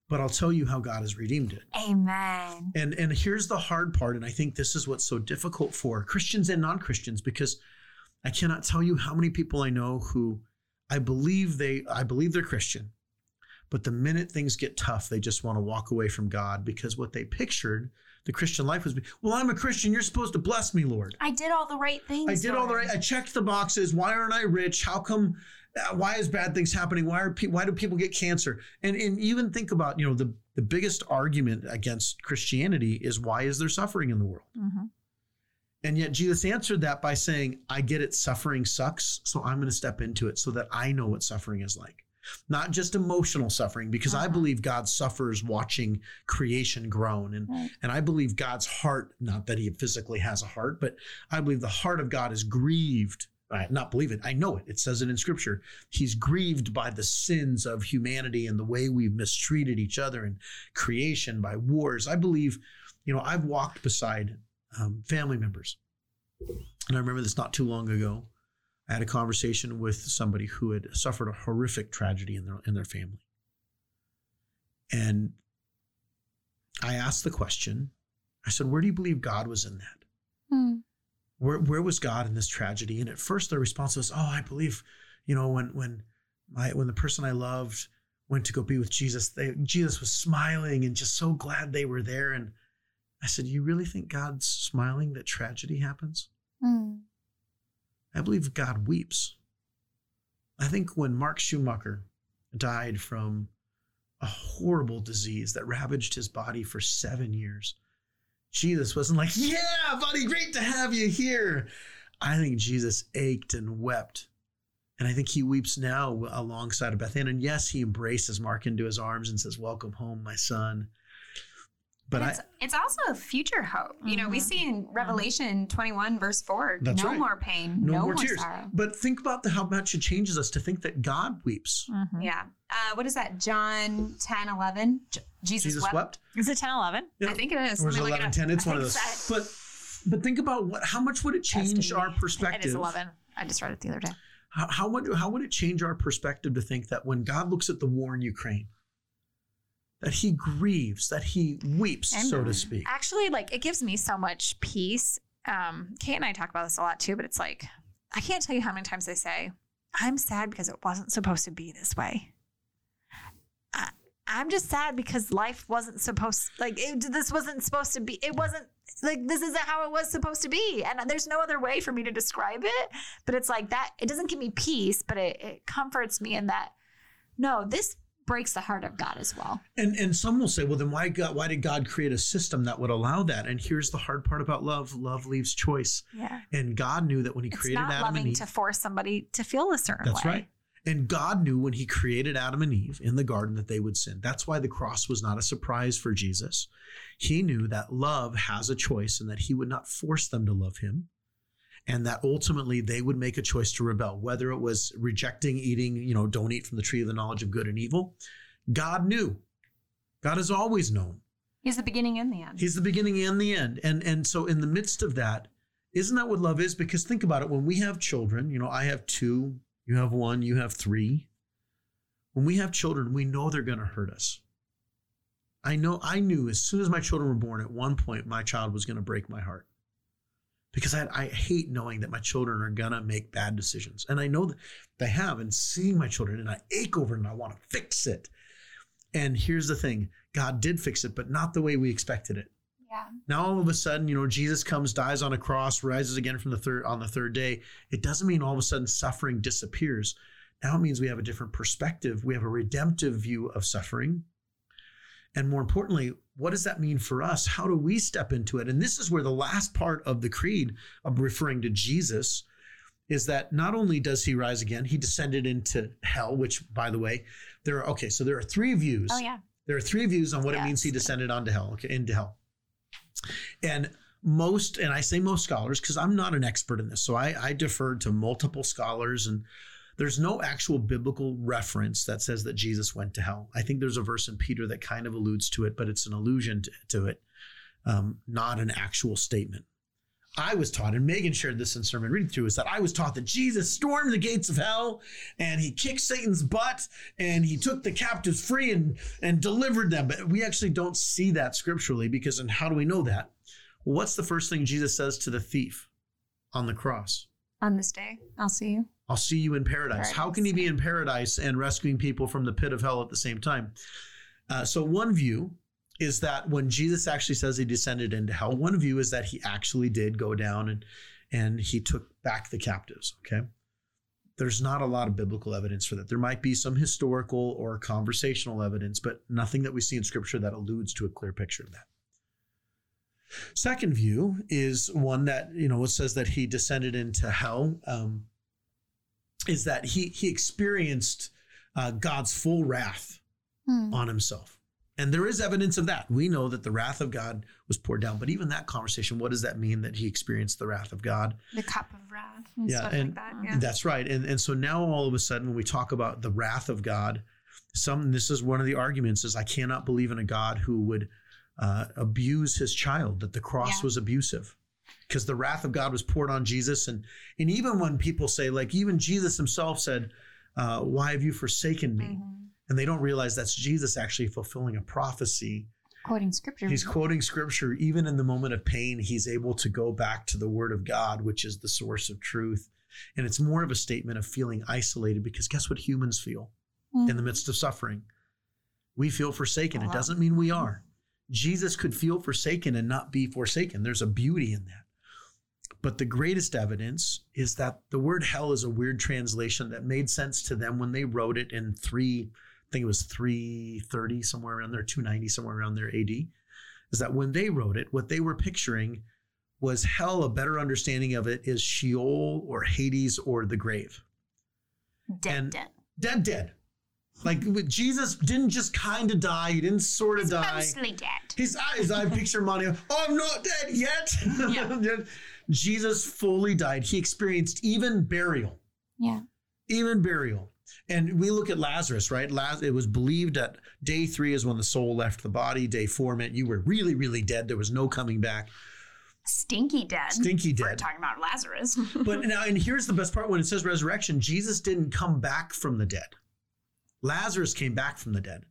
But I'll tell you how God has redeemed it. Amen. And and here's the hard part, and I think this is what's so difficult for Christians and non-Christians because I cannot tell you how many people I know who I believe they I believe they're Christian, But the minute things get tough, they just want to walk away from God because what they pictured the Christian life was, well, I'm a Christian. You're supposed to bless me, Lord. I did all the right things. I did all the right. I checked the boxes. Why aren't I rich? How come? uh, Why is bad things happening? Why are pe- why do people get cancer? And and even think about you know the the biggest argument against Christianity is why is there suffering in the world? Mhm. And yet Jesus answered that by saying, I get it, suffering sucks, so I'm going to step into it so that I know what suffering is like. Not just emotional suffering, because I Uh-huh. believe God suffers watching creation groan. And, Right. and I believe God's heart, not that he physically has a heart, but I believe the heart of God is grieved. I not believe it. I know it. It says it in scripture. He's grieved by the sins of humanity and the way we've mistreated each other and creation by wars. I believe, you know, I've walked beside um, family members. And I remember this not too long ago. I had a conversation with somebody who had suffered a horrific tragedy in their in their family. And I asked the question, I said, where do you believe God was in that? Hmm. Where where was God in this tragedy? And at first their response was, Oh, I believe, you know, when when my when the person I loved went to go be with Jesus, they, Jesus was smiling and just so glad they were there. And I said, You really think God's smiling that tragedy happens? Hmm. I believe God weeps. I think when Mark Schumacher died from a horrible disease that ravaged his body for seven years, Jesus wasn't like, Yeah, buddy, great to have you here. I think Jesus ached and wept. And I think he weeps now alongside of Beth Ann. And yes, he embraces Mark into his arms and says, Welcome home, my son. But I, it's, it's also a future hope. You know, we Mhm. see in Revelation 21, verse 4, That's no right. more pain, no, no, more tears. sorrow. But think about the, how much it changes us to think that God weeps. Mhm. Yeah. Uh, what is that? John 10, 11? J- Jesus, Jesus wept. wept. Is it 10 11? Yeah. I think it is. Or is Let it 11, up. 10? It's I one of those. so. But but think about what how much would it change our perspective? It is 11. I just read it the other day. How, how would how would it change our perspective to think that when God looks at the war in Ukraine, that He grieves, that He weeps, so to speak. Actually, like it gives me so much peace. Um, Kate and I talk about this a lot too, but it's like I can't tell you how many times I say, I'm sad because it wasn't supposed to be this way. I, I'm just sad because life wasn't supposed like it, this wasn't supposed to be. It wasn't like this isn't how it was supposed to be, and there's no other way for me to describe it. But it's like that. It doesn't give me peace, but it, it comforts me in that. No, this breaks the heart of God as well. And and some will say, well, then why God, why did God create a system that would allow that? And here's the hard part about love: love leaves choice. Yeah. And God knew that when He It's created Adam and Eve, to force somebody to feel a certain That's way. right. And God knew when he created Adam and Eve in the garden that they would sin. That's why the cross was not a surprise for Jesus. He knew that love has a choice and that he would not force them to love him. And that ultimately they would make a choice to rebel, whether it was rejecting eating, you know, don't eat from the tree of the knowledge of good and evil. God knew. God has always known. He's the beginning and the end. He's the beginning and the end. And and so in the midst of that, isn't that what love is? Because think about it. When we have children, you know, I have two, you have one, you have three. When we have children, we know they're going to hurt us. I know I knew as soon as my children were born, at one point, my child was going to break my heart. Because I, I hate knowing that my children are to make bad decisions. And I know that they have, and seeing my children, and I ache over it and I want to fix it. And here's the thing God did fix it, but not the way we expected it. yeah. Now all of a sudden, you know, Jesus comes, dies on a cross, rises again from the third on the third day. It doesn't mean all of a sudden suffering disappears. Now it means we have a different perspective. We have a redemptive view of suffering. And more importantly, what does that mean for us? How do we step into it? And this is where the last part of the creed of referring to Jesus is that not only does he rise again, he descended into hell, which by the way, there are okay, so there are three views. Oh yeah. There are three views on what it means he descended onto hell, okay, into hell. And most, and I say most scholars because I'm not an expert in this, so I, I deferred to multiple scholars, and there's no actual biblical reference that says that Jesus went to hell. I think there's a verse in Peter that kind of alludes to it, but it's an allusion to, to it, um, not an actual statement. I was taught, and Megan shared this in sermon reading through, is that I was taught that Jesus stormed the gates of hell and he kicked Satan's butt and he took the captives free and, and delivered them. But we actually don't see that scripturally because, and how do we know that? Well, what's the first thing Jesus says to the thief on the cross? On this day, I'll see you. I'll see you in paradise. How can he be in paradise and rescuing people from the pit of hell at the same time? Uh, so, one view is that when Jesus actually says he descended into hell, one view is that he actually did go down and and he took back the captives. Okay. There's not a lot of biblical evidence for that. There might be some historical or conversational evidence, but nothing that we see in scripture that alludes to a clear picture of that. Second view is one that, you know, it says that he descended into hell, um, is that he, he experienced uh, God's full wrath Hmm. on himself. And there is evidence of that. We know that the wrath of God was poured down. But even that conversation, what does that mean that he experienced the wrath of God? The cup of wrath and Yeah, stuff and like that. Yeah. That's right. And and so now all of a sudden when we talk about the wrath of God, some this is one of the arguments is I cannot believe in a God who would uh, abuse his child, that the cross Yeah. was abusive. Because the wrath of God was poured on Jesus. And and even when people say, like even Jesus himself said, uh, why have you forsaken me? Mhm. And they don't realize that's Jesus actually fulfilling a prophecy Quoting scripture. He's quoting scripture. Even in the moment of pain, he's able to go back to the word of God, which is the source of truth. And it's more of a statement of feeling isolated because guess what humans feel Mm. in the midst of suffering? We feel forsaken. It doesn't mean we are. Jesus could feel forsaken and not be forsaken. There's a beauty in that. But the greatest evidence is that the word hell is a weird translation that made sense to them when they wrote it in three, I think it was 330, somewhere around there, 290, somewhere around there AD. Is that when they wrote it, what they were picturing was hell, a better understanding of it is Sheol or Hades or the grave. Dead, And- dead. Dead, dead. Like with Jesus didn't just kind of die, he didn't sort of die. Mostly dead. His eyes, I picture Monty. Oh, I'm not dead yet. Jesus fully died. He experienced even burial, Yeah. even burial. And we look at Lazarus, right? Laz- it was believed that day three is when the soul left the body. Day four meant you were really, really dead. There was no coming back. Stinky dead. Stinky dead. We're talking about Lazarus. But now, and here's the best part when it says resurrection, Jesus didn't come back from the dead. Lazarus came back from the dead.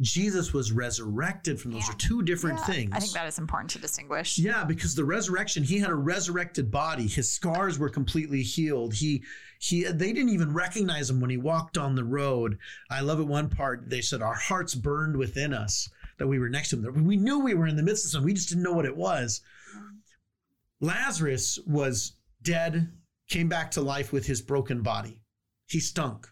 Jesus was resurrected from those Yeah. are two different Yeah, things. I think that is important to distinguish. Yeah, because the resurrection, he had a resurrected body. His scars were completely healed. He he they didn't even recognize him when he walked on the road. I love it one part they said our hearts burned within us that we were next to him. We knew we were in the midst of something. We just didn't know what it was. Mm-hmm. Lazarus was dead, came back to life with his broken body. He stunk.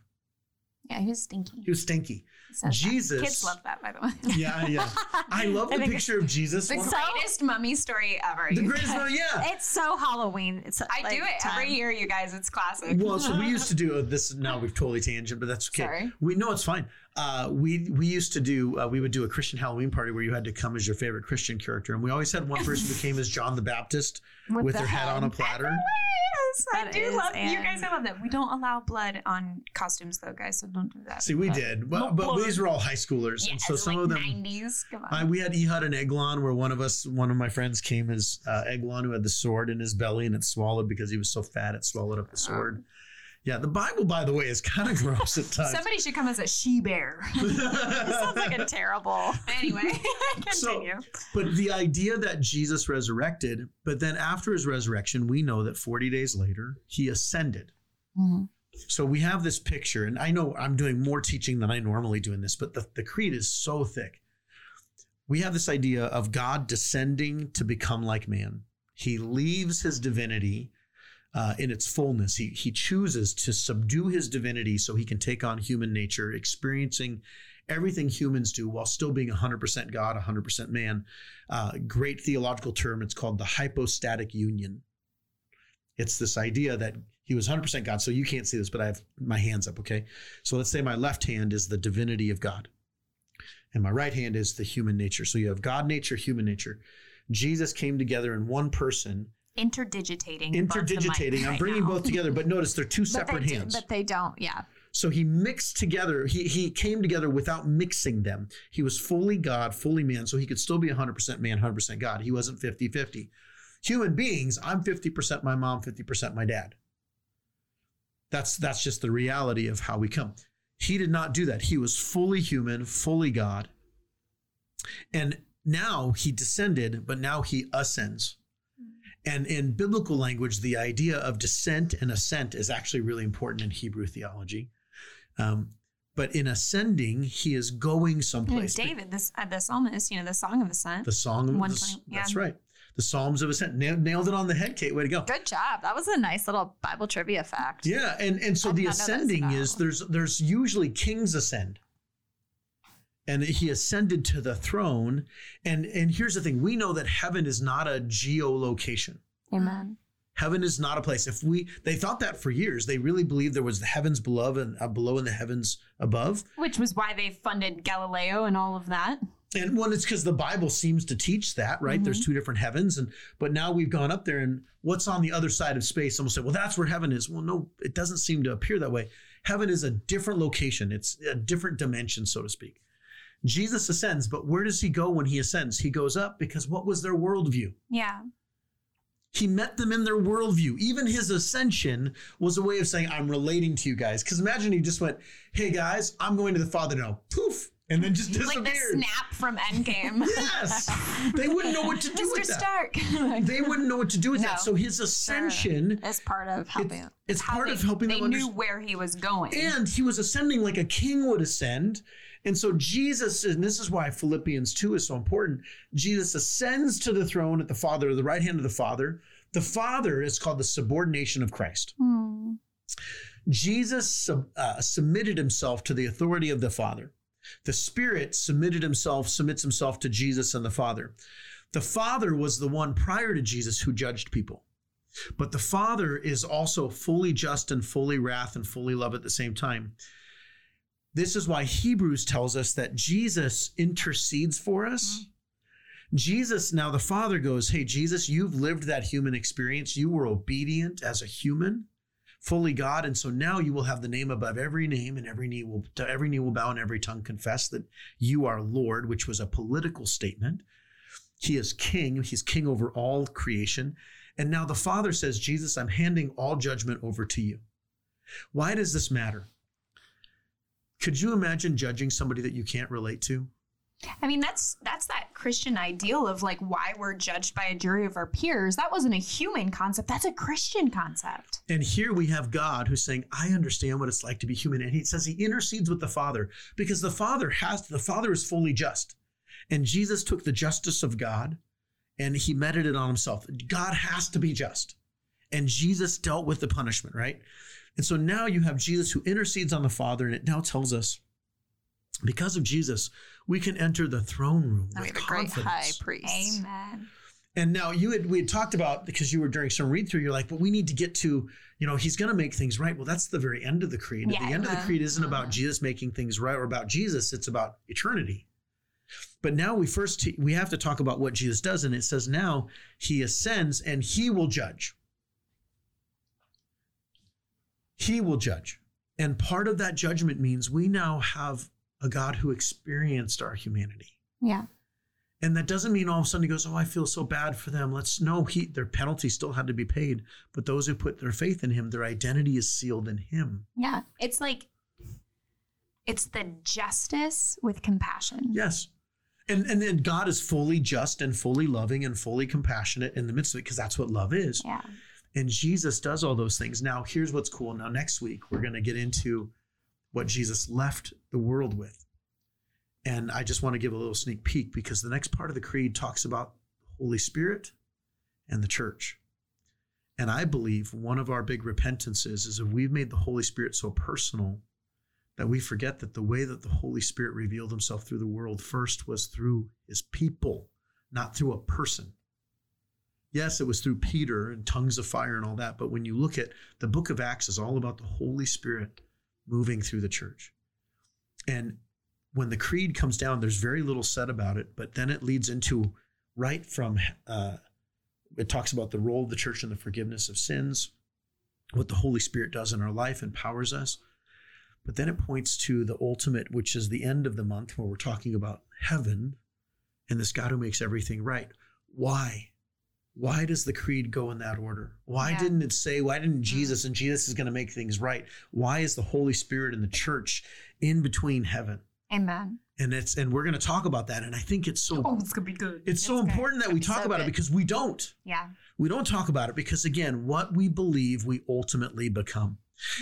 yeah, he was stinky. He was stinky. Says that. Jesus- Kids love that, by the way. Yeah, yeah. I love the picture of Jesus. The One- So- mummy story ever. the greatest one, yeah. It's so Halloween. It's I like do it time. every year, you guys. It's classic. Well, so we used to do this. Now we've totally tangent, but that's okay. Sorry. We know it's fine. Uh, we we used to do. Uh, we would do a Christian Halloween party where you had to come as your favorite Christian character, and we always had one person who came as John the Baptist with, With their the head on a head. platter. Yes, I That do is, love you guys. I love that. We don't allow blood on costumes, though, guys. So don't do that. See, we But- did, but, No but blood. these were all high schoolers, Yeah, and so some like of them. 90s. Come on. I, we had Ehud and Eglon, where one of us, one of my friends, came as uh, Eglon, who had the sword in his belly, and it swallowed because he was so fat, it swallowed up the sword. Yeah, the Bible, by the way, is kind of gross at times. Somebody should come as a she bear. Sounds like a terrible. anyway, So- continue. But the idea that Jesus resurrected, but then after his resurrection, we know that 40 days later, he ascended. Mm-hmm. So we have this picture, and I know I'm doing more teaching than I normally do in this, but the, the creed is so thick. We have this idea of God descending to become like man. He leaves his divinity uh, in its fullness. He, he chooses to subdue his divinity so he can take on human nature, experiencing everything humans do while still being 100% God, 100% man. Uh, great theological term. It's called the hypostatic union. It's this idea that he was 100% God. So you can't see this, but I have my hands up, okay? So let's say my left hand is the divinity of God, and my right hand is the human nature. So you have God nature, human nature. Jesus came together in one person, Interdigitating. above the mic interdigitating. I'm bringing both together, but notice they're two separate they, hands. but they don't. Yeah. So he mixed together, he, he came together without mixing them. He was fully God, fully man, so he could still be 100% man, 100% God. He wasn't 50 50. Human beings, I'm 50% my mom, 50% my dad. That's, that's just the reality of how we come. He did not do that. He was fully human, fully God. And now he descended, but now he ascends. And in biblical language, the idea of descent and ascent is actually really important in Hebrew theology. Um, but in ascending, he is going And someplace. David, this uh, the psalmist, you know, the Song of Ascent. The song of ascent. yeah. That's right. The Psalms of Ascent. Nailed, nailed it on the head, Kate. Way to go. Good job. That was a nice little Bible trivia fact. Yeah, and and so the did not know this ascending is there's there's usually kings ascend. And he ascended to the throne. And and here's the thing, we know that heaven is not a geolocation. Amen. Heaven is not a place. If we they thought that for years, they really believed there was the heavens below and uh, below and the heavens above. Which was why they funded Galileo and all of that. And one, it's because the Bible seems to teach that, right? There's two different heavens, and but now we've gone up there, and what's on the other side of space? Someone said, "Well, that's where heaven is." Well, no, it doesn't seem to appear that way. Heaven is a different location. It's a different dimension, so to speak. Jesus ascends, but where does he go when he ascends? He goes up because what was their worldview? Yeah. He met them in their worldview. Even his ascension was a way of saying, I'm relating to you guys. Because imagine he just went, Hey guys, I'm going to the Father now. Poof. And then just disappeared. Like the snap from Endgame. Yes. They wouldn't know what to do Mr. with that. Stark. They wouldn't know what to do with No. that. So his ascension, is part of helping. it's, it's part they, of helping they them knew understand. where he was going. And he was ascending like a king would ascend. And so Jesus, and this is why Philippians 2 is so important. Jesus ascends to the throne at the Father, the right hand of the Father. The Father is called the subordination of Christ. Hmm. Jesus sub, uh, submitted himself to the authority of the Father. The Spirit submitted himself, submits himself to Jesus and the Father. The Father was the one prior to Jesus who judged people. But the Father is also fully just and fully wrath and fully love at the same time. This is why Hebrews tells us that Jesus intercedes for us. Mm-hmm. Jesus, now the Father goes, Hey, Jesus, you've lived that human experience. You were obedient as a human fully God, and so now you will have the name above every name, and every knee will every knee will bow and every tongue confess that you are Lord, which was a political statement. He is King. He's King over all creation, and now the Father says, Jesus, I'm handing all judgment over to you. Why does this matter? Could you imagine judging somebody that you can't relate to? I mean, that's that's that Christian ideal of like why we're judged by a jury of our peers. That wasn't a human concept. That's a Christian concept. And here we have God who's saying, I understand what it's like to be human. And he says he intercedes with the Father because the Father has, the Father is fully just. And Jesus took the justice of God and he meted it on himself. God has to be just. And Jesus dealt with the punishment, right? And so now you have Jesus who intercedes on the Father. And it now tells us because of Jesus, we can enter the throne room And we with have a great high priest. Amen. And now you had we had talked about because you were during some read through, you're like, but we need to get to, you know, he's gonna make things right. Well, that's the very end of the creed. At Yeah, the end of the creed isn't about uh-huh. Jesus making things right or about Jesus, it's about eternity. But now we first we have to talk about what Jesus does, and it says now he ascends and he will judge. He will judge. And part of that judgment means we now have a God who experienced our humanity. Yeah. And that doesn't mean all of a sudden he goes, Oh, I feel so bad for them. Let's no, he their penalty still had to be paid. But those who put their faith in him, their identity is sealed in him. Yeah. It's like it's the justice with compassion. Yes. And and then God is fully just and fully loving and fully compassionate in the midst of it, because that's what love is. Yeah. And Jesus does all those things. Now, here's what's cool. Now, next week, we're going to get into what Jesus left the world with. And I just want to give a little sneak peek because the next part of the creed talks about the Holy Spirit and the church. And I believe one of our big repentances is if we've made the Holy Spirit so personal that we forget that the way that the Holy Spirit revealed himself through the world first was through his people, not through a person. Yes, it was through Peter and tongues of fire and all that. But when you look at the book of Acts is all about the Holy Spirit moving through the church. And when the creed comes down, there's very little said about it, but then it leads into right from uh, it talks about the role of the church in the forgiveness of sins, what the Holy Spirit does in our life, empowers us. But then it points to the ultimate, which is the end of the month, where we're talking about heaven and this God who makes everything right. Why? Why does the creed go in that order? Why Yeah. didn't it say, why didn't Jesus and Jesus is going to make things right? Why is the Holy Spirit and the church in between heaven? Amen. And it's and we're going to talk about that and I think it's so Oh, it's gonna be good. it's so good. important that we talk so about it because we don't. Yeah. We don't talk about it because, again, what we believe we ultimately become.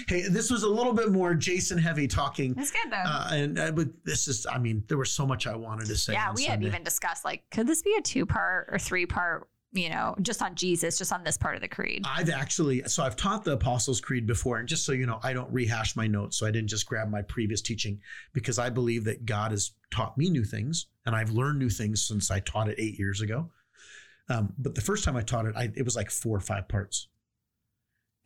Hey, this was a little bit more Jason heavy talking. It's good though. Uh, and uh, but this is, I mean, there was so much I wanted to say. yeah, we had Sunday. even discussed like, could this be a two part or three part? You know, just on Jesus, just on this part of the creed. I've actually, so I've taught the Apostles' Creed before, and just so you know, I don't rehash my notes. So I didn't just grab my previous teaching because I believe that God has taught me new things, and I've learned new things since I taught it eight years ago. Um, but the first time I taught it, I, it was like four or five parts.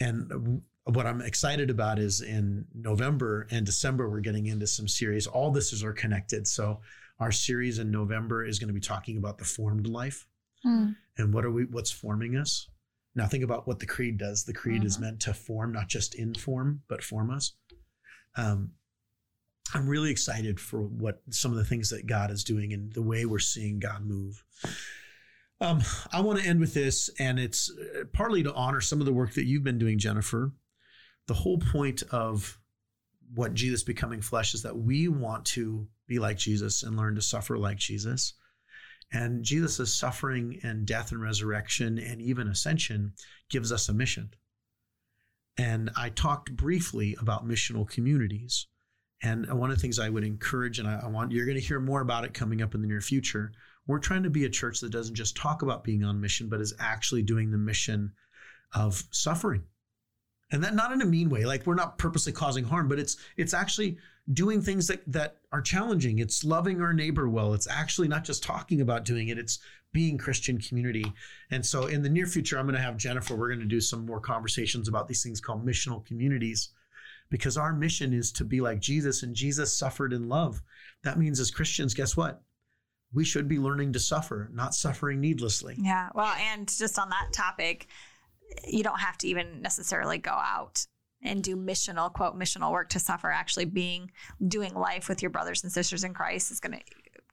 And what I'm excited about is in November and December, we're getting into some series. All this is are connected. So our series in November is going to be talking about the formed life Mm. and what are we what's forming us? Now think about what the creed does. The creed is Mhm. meant to form not just inform but form us. Um, i'm really excited for what some of the things that god is doing and the way we're seeing god move. Um, i want to end with this and it's uh, partly to honor some of the work that you've been doing jennifer. The whole point of what jesus becoming flesh is that we want to be like jesus and learn to suffer like jesus and Jesus' suffering and death and resurrection and even ascension gives us a mission. And I talked briefly about missional communities. And one of the things I would encourage, and I, want you're going to hear more about it coming up in the near future. We're trying to be a church that doesn't just talk about being on mission, but is actually doing the mission of suffering. And that not in a mean way, like we're not purposely causing harm, but it's it's actually doing things that that are challenging. It's loving our neighbor well. It's actually not just talking about doing it. It's being Christian community. And so in the near future, I'm going to have Jennifer. We're going to do some more conversations about these things called missional communities, because our mission is to be like Jesus, and Jesus suffered in love. That means as Christians, guess what? We should be learning to suffer, not suffering needlessly. Yeah. Well, and just on that topic, you don't have to even necessarily go out and do missional quote missional work to suffer. Actually, being doing life with your brothers and sisters in Christ is going to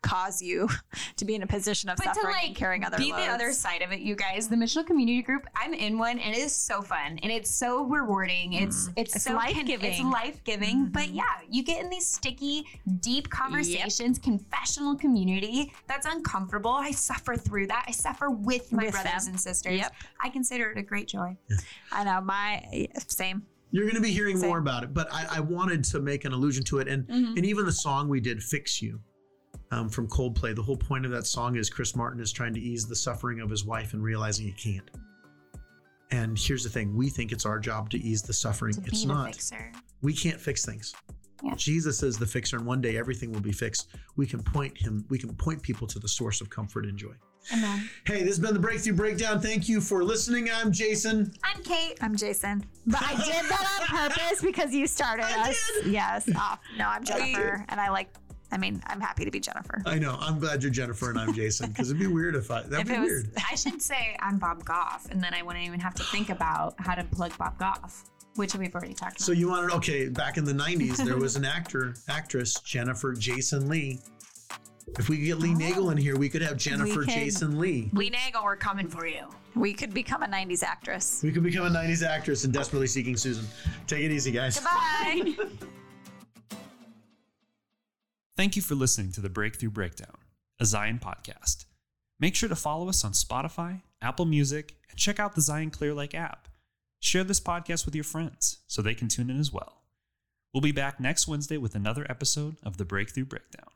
cause you to be in a position of But to suffering like and carrying other be loads. the other side of it, you guys. The missional community group, I'm in one, and it is so fun and it's so rewarding. It's mm. it's, It's so life-giving. It's life giving. Mm-hmm. But yeah, you get in these sticky, deep conversations, confessional community that's uncomfortable. I suffer through that. I suffer with my With brothers them. and sisters. Yep. I consider it a great joy. I know my same. You're going to be hearing Same. more about it, but I, I wanted to make an allusion to it. And Mhm. and even the song we did, "Fix You," um, from Coldplay. The whole point of that song is Chris Martin is trying to ease the suffering of his wife and realizing he can't. And here's the thing: we think it's our job to ease the suffering. To it's not. fixer. We can't fix things. Yeah. Jesus is the fixer, and one day everything will be fixed. We can point him. We can point people to the source of comfort and joy. Amen. Hey, this has been the Breakthrough Breakdown. Thank you for listening. I'm Jason. I'm Kate. I'm Jason, but I did that on purpose because you started I us. Yes. Oh, no, I'm Jennifer, and I like. I mean, I'm happy to be Jennifer. I know. I'm glad you're Jennifer and I'm Jason because it'd be weird if I. That'd If be was- weird. I should say I'm Bob Goff, and then I wouldn't even have to think about how to plug Bob Goff, which we've already talked about. So you wanted okay? Back in the '90s, there was an actor, actress Jennifer Jason Lee. If we could get Lee Nagel in here, we could have Jennifer could. Jason Lee. Lee Nagel, we're coming for you. We could become a '90s actress. We could become a '90s actress and desperately seeking Susan. Take it easy, guys. Bye. Thank you for listening to the Breakthrough Breakdown, a Zion podcast. Make sure to follow us on Spotify, Apple Music, and check out the Zion Clear Lake app. Share this podcast with your friends so they can tune in as well. We'll be back next Wednesday with another episode of the Breakthrough Breakdown.